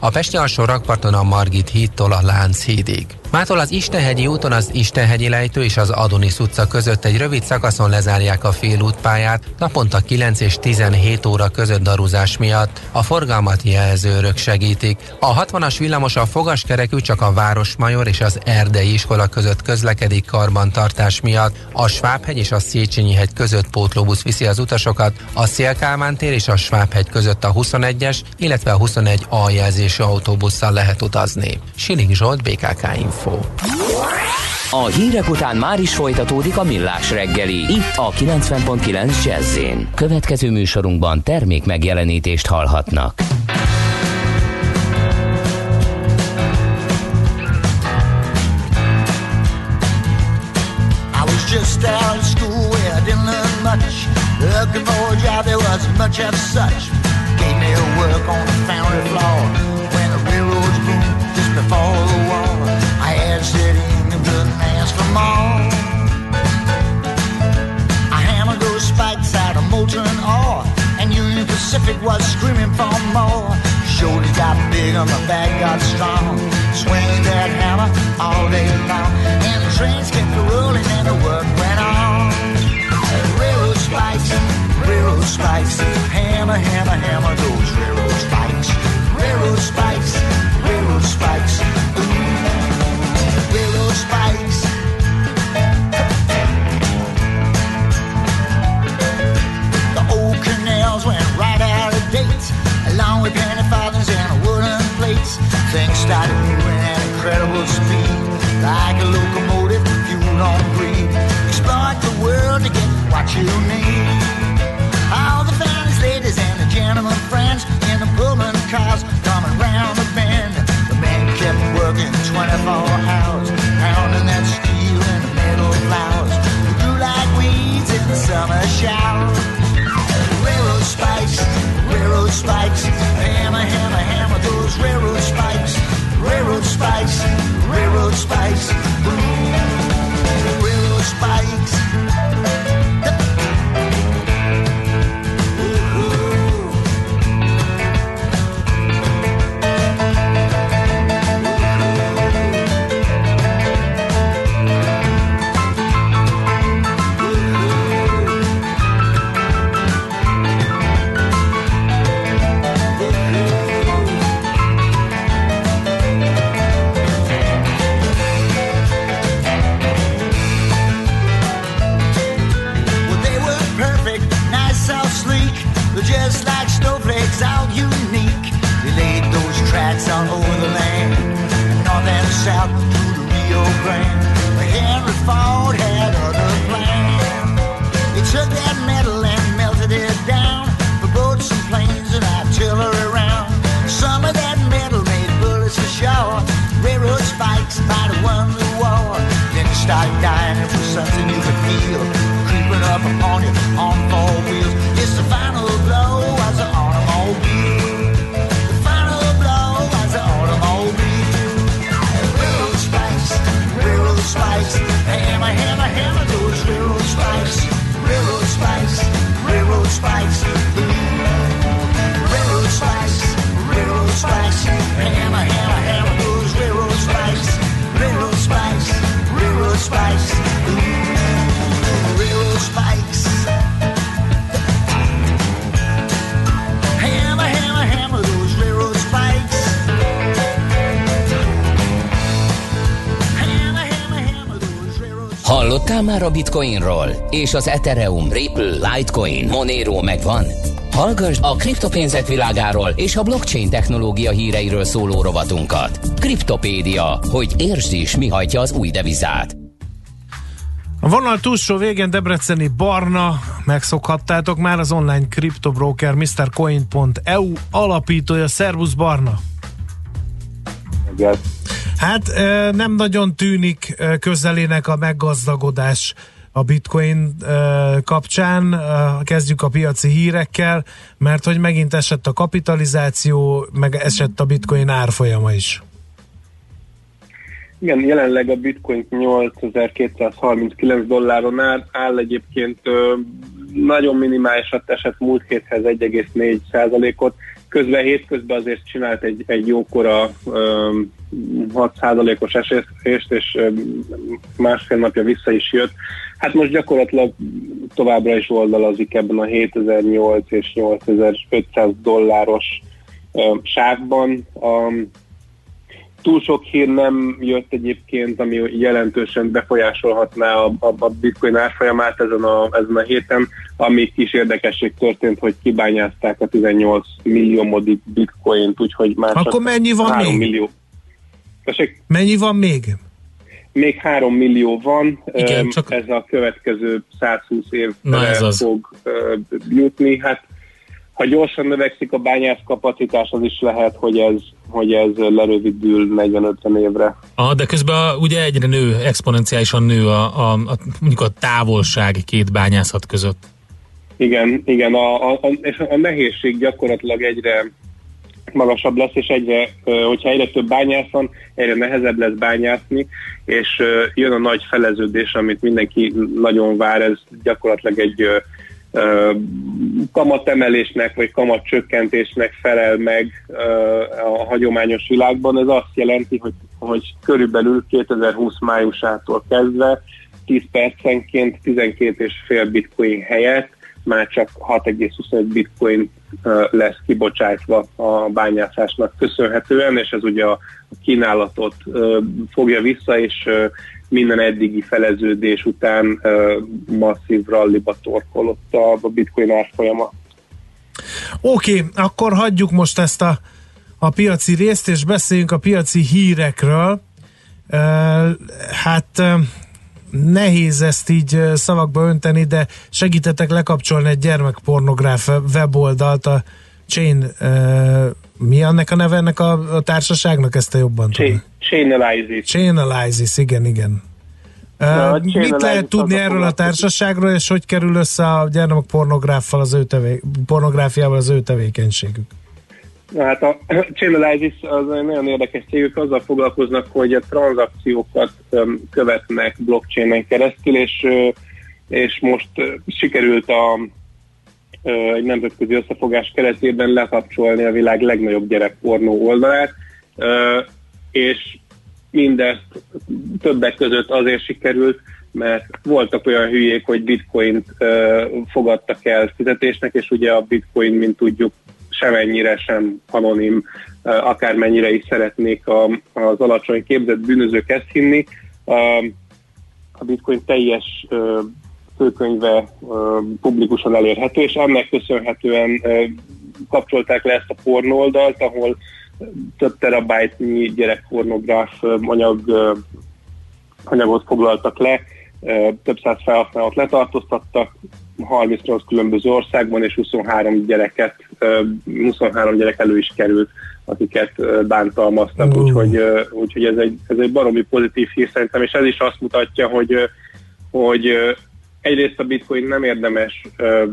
a Pesti alsó rakparton a Margit hídtól a Lánchídig. Mától az Istenhegyi úton az Istenhegyi lejtő és az Adonis utca között egy rövid szakaszon lezárják a félútpályát, naponta 9 és 17 óra között daruzás miatt. A forgalmat jelzőrök segítik. A 60-as villamos a fogaskerekű csak a Városmajor és az Erdei iskola között közlekedik karbantartás miatt. A Svábhegy és a Széchenyi hegy között pótlóbusz viszi az utasokat, a Szélkálmán tér és a Svábhegy között a 21-es, illetve a 21 A jelzésű autóbusszal lehet utazni. Siling Zsolt, BKK Info. A hírek után már is folytatódik a millás reggeli, itt a 90.9 jazz Következő műsorunkban termék megjelenítést hallhatnak. Just out of school where I didn't learn much. Looking for a job, there wasn't much of such. Gave me a work on the foundry floor when the railroads boomed just before the in and couldn't ask for more. I hammered those spikes out of molten ore, and Union Pacific was screaming for more. Shoulders got big and my back got strong. Swinging that hammer all day long, and the trains kept rolling and the work went on. Railroad spikes, railroad spikes, hammer, hammer, hammer those railroad spikes. Railroad spikes, railroad spikes, Things started moving at incredible speed, like a locomotive fueled on greed. Exploit the world to get what you need. All the fancy ladies and the gentlemen friends in the Pullman cars coming round the bend. The men kept working 24 hours, pounding that steel in the metal flowers. They grew like weeds in the summer shower. Railroad spikes, railroad spikes, hammer, hammer, hammer those railroad spikes. Railroad spikes, railroad spikes, You dying, it was something you could feel creeping up upon you on four wheels. It's the final blow as an automobile. The final blow as automobile. Railroad spikes, railroad spikes, hammer, hammer, those railroad spikes. Railroad spikes, railroad spikes. Railroad spikes, railroad spikes, hammer, hammer Hallottál már a Bitcoinról? És az Ethereum, Ripple, Litecoin, Monero megvan? Hallgassd a kriptopénzek világáról és a blockchain technológia híreiről szóló rovatunkat. Kriptopédia, hogy értsd is, mi hajtja az új devizát. A vonal túlsó végén Debreceni Barna, megszokhattátok már az online kriptobroker MrCoin.eu alapítója. Szervusz Barna! Igen. Hát nem nagyon tűnik közelének a meggazdagodás a bitcoin kapcsán. Kezdjük a piaci hírekkel, mert hogy megint esett a kapitalizáció, meg esett a bitcoin árfolyama is. Igen, jelenleg a bitcoin 8239 dolláron áll, áll egyébként nagyon minimálisat esett múlt héthez 1,4 százalékot, közben hétközben azért csinált egy, egy jókora um, 6%-os esést, és um, másfél napja vissza is jött. Hát most gyakorlatilag továbbra is oldalazik ebben a 7008 és 8500 dolláros um, sávban. Um, túl sok hír nem jött egyébként, ami jelentősen befolyásolhatná a, a, a bitcoin árfolyamát ezen a, ezen a héten, ami kis érdekesség történt, hogy kibányázták a 18 millió modik bitcoint, úgyhogy már Akkor mennyi van 3 még? millió. Tessék? Mennyi van még? Még 3 millió van, Igen, Öm, csak- ez a következő 120 évre Na, ez az. fog ö, jutni. Hát ha gyorsan növekszik a bányász kapacitás, az is lehet, hogy ez, hogy ez lerövidül 40-50 évre. Ah, de közben a- ugye egyre nő, exponenciálisan nő a, a, a, mondjuk a távolság két bányászat között. Igen, igen, a, a, a, és a nehézség gyakorlatilag egyre magasabb lesz, és egyre, hogyha egyre több bányász van, egyre nehezebb lesz bányászni, és jön a nagy feleződés, amit mindenki nagyon vár, ez gyakorlatilag egy kamatemelésnek, vagy kamatcsökkentésnek felel meg a hagyományos világban. Ez azt jelenti, hogy, hogy körülbelül 2020 májusától kezdve 10 percenként 12,5 bitcoin helyett már csak 6,25 bitcoin lesz kibocsátva a bányászásnak köszönhetően, és ez ugye a kínálatot fogja vissza, és minden eddigi feleződés után masszív ralliba torkolott a, bitcoin árfolyama. Oké, okay, akkor hagyjuk most ezt a, a piaci részt, és beszéljünk a piaci hírekről. Hát nehéz ezt így szavakba önteni, de segítetek lekapcsolni egy gyermekpornográf weboldalt, a Chain, mi annak a neve ennek a, a társaságnak, ezt te jobban tudod? Chainalysis. Chainalysis, igen, igen. Uh, Na, a mit lehet tudni a erről a társaságról, és hogy kerül össze a gyermek pornográffal az ő tevé, pornográfiával az ő tevékenységük? Na hát a Chainalysis az egy nagyon érdekes cégük, azzal foglalkoznak, hogy a tranzakciókat követnek blockchainen keresztül, és, és most sikerült a, egy nemzetközi összefogás keretében lekapcsolni a világ legnagyobb gyerekpornó oldalát, és mindezt többek között azért sikerült, mert voltak olyan hülyék, hogy bitcoint fogadtak el fizetésnek, és ugye a bitcoin, mint tudjuk, semennyire sem anonim, akármennyire is szeretnék az alacsony képzett bűnözők ezt hinni. A bitcoin teljes főkönyve publikusan elérhető, és ennek köszönhetően kapcsolták le ezt a pornó oldalt, ahol több terabájtnyi gyerekpornográf anyag, anyagot foglaltak le, több száz felhasználót letartóztattak, 38 különböző országban, és 23 gyereket, ö, 23 gyerek elő is került, akiket bántalmaztak, úgyhogy, ö, úgyhogy ez, egy, ez egy baromi pozitív hír szerintem, és ez is azt mutatja, hogy, hogy egyrészt a bitcoin nem érdemes ö,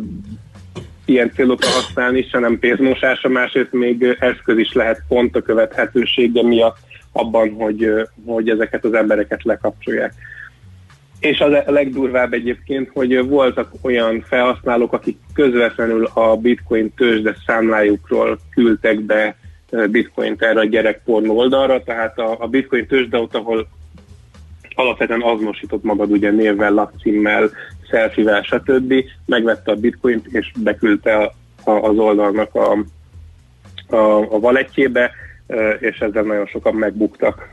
ilyen célokra használni, se nem pénzmosásra, másrészt még eszköz is lehet pont a követhetősége miatt abban, hogy, hogy ezeket az embereket lekapcsolják. És a legdurvább egyébként, hogy voltak olyan felhasználók, akik közvetlenül a bitcoin tőzsde számlájukról küldtek be bitcoint erre a gyerekpornó oldalra, tehát a, a bitcoin tőzsde ott, ahol alapvetően azonosított magad ugye névvel, lakcímmel, selfivel, stb. Megvette a bitcoint és beküldte a, a, az oldalnak a, a, a valetjébe, ö, és ezzel nagyon sokan megbuktak.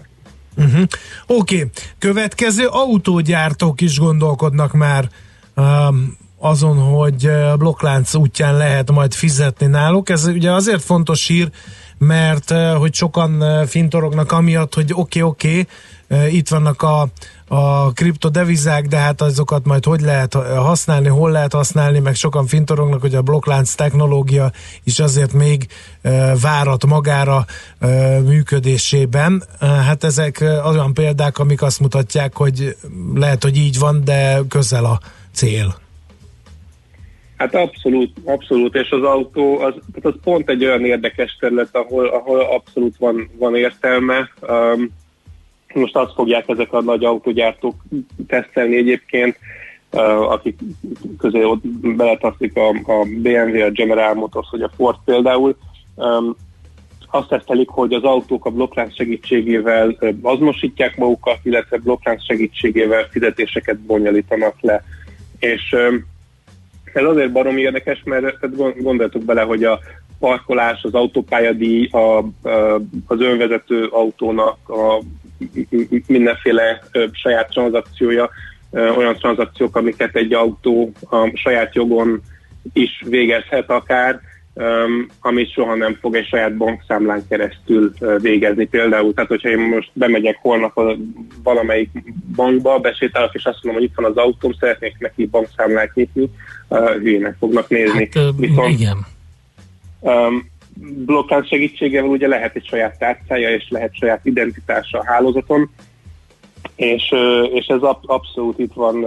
Uh-huh. Oké, okay. következő autógyártók is gondolkodnak már um, azon, hogy blokklánc útján lehet majd fizetni náluk. Ez ugye azért fontos hír, mert hogy sokan fintorognak amiatt, hogy oké, okay, oké, okay, itt vannak a, a kriptodevizák, de hát azokat majd hogy lehet használni, hol lehet használni, meg sokan fintorognak, hogy a blokklánc technológia is azért még várat magára működésében. Hát ezek olyan példák, amik azt mutatják, hogy lehet, hogy így van, de közel a cél. Hát abszolút, abszolút, és az autó, az, tehát az pont egy olyan érdekes terület, ahol, ahol abszolút van, van értelme. Um, most azt fogják ezek a nagy autógyártók tesztelni egyébként, akik közé ott beletaszik a, a BMW, a General Motors, vagy a Ford például, azt tesztelik, hogy az autók a blokklánc segítségével azonosítják magukat, illetve blokklánc segítségével fizetéseket bonyolítanak le. És ez azért barom érdekes, mert tehát gond- gondoljatok bele, hogy a parkolás, az autópályadíj, a, az önvezető autónak a mindenféle saját tranzakciója, olyan tranzakciók, amiket egy autó a saját jogon is végezhet akár, amit soha nem fog egy saját bankszámlán keresztül végezni például. Tehát, hogyha én most bemegyek holnap a valamelyik bankba, besétálok, és azt mondom, hogy itt van az autóm, szeretnék neki bankszámlát nyitni, hülyének fognak nézni. Hát, Viszont, igen. Um, blokklánc segítségével ugye lehet egy saját tárcája, és lehet saját identitása a hálózaton, és, és ez ab, abszolút itt van,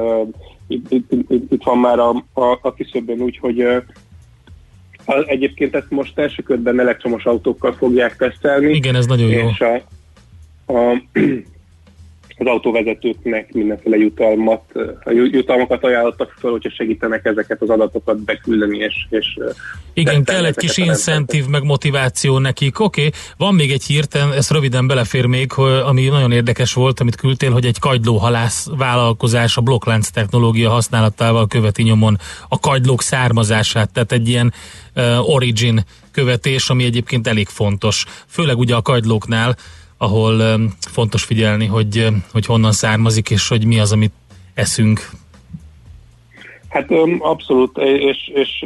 itt, itt, itt, itt van már a, a, a kiszöbben úgy, hogy uh, Egyébként ezt most első körben elektromos autókkal fogják tesztelni. Igen, ez nagyon jó. És a, a, az autóvezetőknek mindenféle jutalmat, jutalmakat ajánlottak fel, hogyha segítenek ezeket az adatokat beküldeni, és, és igen, kell egy kis incentív, meg motiváció nekik. Oké, okay. van még egy hírten, ez röviden belefér még, ami nagyon érdekes volt, amit küldtél, hogy egy kagylóhalász vállalkozás a blokklánc technológia használatával követi nyomon a kagylók származását, tehát egy ilyen uh, origin követés, ami egyébként elég fontos, főleg ugye a kagylóknál, ahol fontos figyelni, hogy, hogy honnan származik, és hogy mi az, amit eszünk. Hát abszolút, és, és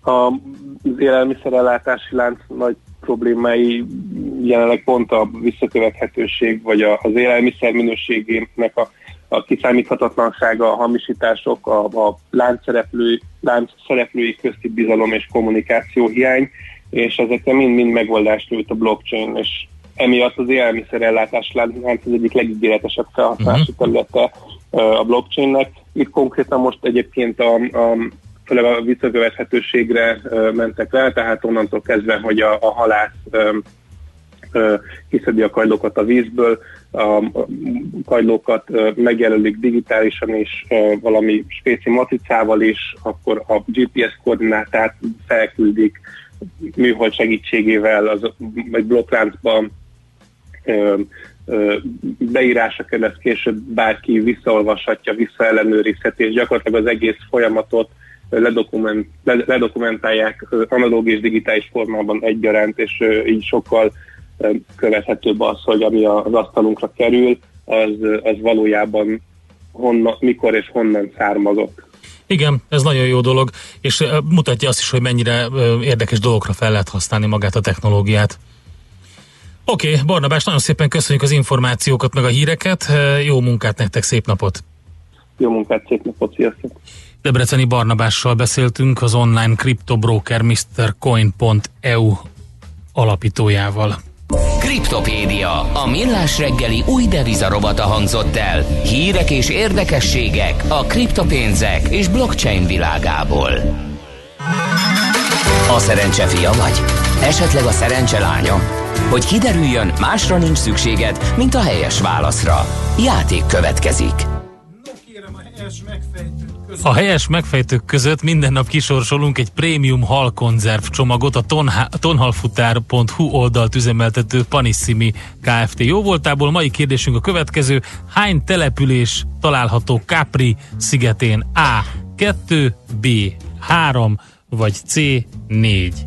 az élelmiszerellátási lánc nagy problémái jelenleg pont a visszakövethetőség, vagy az élelmiszer minőségének a, a kiszámíthatatlansága, a hamisítások, a, a láncszereplő, láncszereplői közti bizalom és kommunikáció hiány, és ezekre mind-mind megoldást nyújt a blockchain, és emiatt az élelmiszerellátás lánc az egyik legígéretesebb felhasználási uh-huh. területe a blockchainnek. Itt konkrétan most egyébként a, a főleg a visszakövethetőségre mentek rá, tehát onnantól kezdve, hogy a, a halász kiszedi a kajlókat a vízből, a kajlókat megjelölik digitálisan is, valami spéci matricával is, akkor a GPS koordinátát felküldik műhold segítségével az, egy blokkláncban beírása ezt később bárki visszaolvashatja, visszaellenőrizheti, és gyakorlatilag az egész folyamatot ledokument, ledokumentálják analóg és digitális formában egyaránt, és így sokkal követhetőbb az, hogy ami az asztalunkra kerül, az, az valójában honna, mikor és honnan származott. Igen, ez nagyon jó dolog, és mutatja azt is, hogy mennyire érdekes dolgokra fel lehet használni magát a technológiát. Oké, okay, Barnabás, nagyon szépen köszönjük az információkat, meg a híreket. Jó munkát nektek, szép napot! Jó munkát, szép napot, sziasztok! Debreceni Barnabással beszéltünk az online kriptobroker MrCoin.eu alapítójával. Kriptopédia, a millás reggeli új devizarobata hangzott el. Hírek és érdekességek a kriptopénzek és blockchain világából. A szerencse fia vagy? Esetleg a szerencse lánya? Hogy kiderüljön, másra nincs szükséged, mint a helyes válaszra. Játék következik. A helyes megfejtők között minden nap kisorsolunk egy prémium hal konzerv csomagot a tonhalfutár.hu oldalt üzemeltető Panissimi Kft. Jó voltából mai kérdésünk a következő. Hány település található Capri szigetén? A. 2, B. 3 vagy C. 4?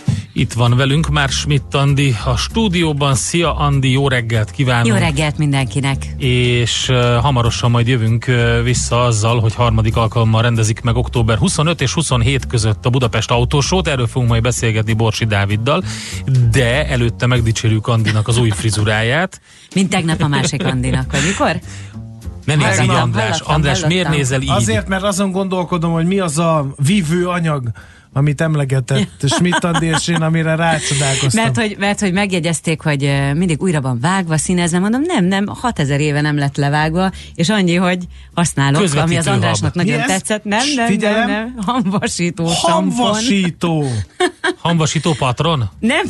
Itt van velünk már Schmidt Andi a stúdióban. Szia Andi, jó reggelt kívánok! Jó reggelt mindenkinek! És uh, hamarosan majd jövünk uh, vissza azzal, hogy harmadik alkalommal rendezik meg október 25 és 27 között a Budapest autósót, erről fogunk majd beszélgetni Borsi Dáviddal, de előtte megdicsérjük Andinak az új frizuráját. Mint tegnap a másik Andinak, vagy mikor? Ne nézz így, András. András, miért nézel így? Azért, mert azon gondolkodom, hogy mi az a vívő anyag, amit emlegetett Schmidt Andi és én, amire rácsodálkoztam. Mert hogy, mert hogy megjegyezték, hogy mindig újra van vágva, színezve, mondom, nem, nem, 6000 éve nem lett levágva, és annyi, hogy használok, ami az Andrásnak hab. nagyon tetszett. Nem, nem, Figyelem. nem, nem, hamvasító Hamvasító! hamvasító patron? Nem.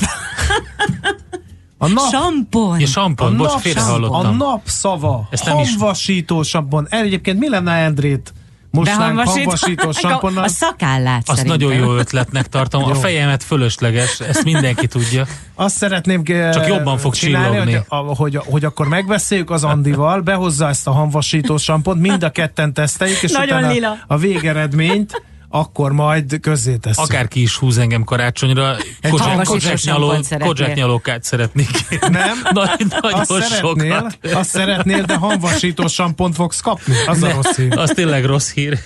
A nap, Sampon. Ja, sampon, bocs, félre a hallottam. napszava, Ezt nem is- hamvasító sampon. Egyébként mi lenne Endrét hamvasító samponnal? a szakállát Azt szerintem. nagyon jó ötletnek tartom. A fejemet fölösleges, ezt mindenki tudja. Azt szeretném eh, Csak jobban fog csinálni, hogy, hogy, hogy akkor megbeszéljük az Andival, behozza ezt a hamvasító sampont, mind a ketten teszteljük, és Nagyon utána lila. a végeredményt akkor majd közzé tesszük. Akárki is húz engem karácsonyra, kozsák, sampont nyaló, nyalókát szeretnék. Nem? Nagy, nagyon Azt szeretnél, sokat. azt szeretnél, de hamvasító sampont fogsz kapni. Az a rossz hír. Az tényleg rossz hír.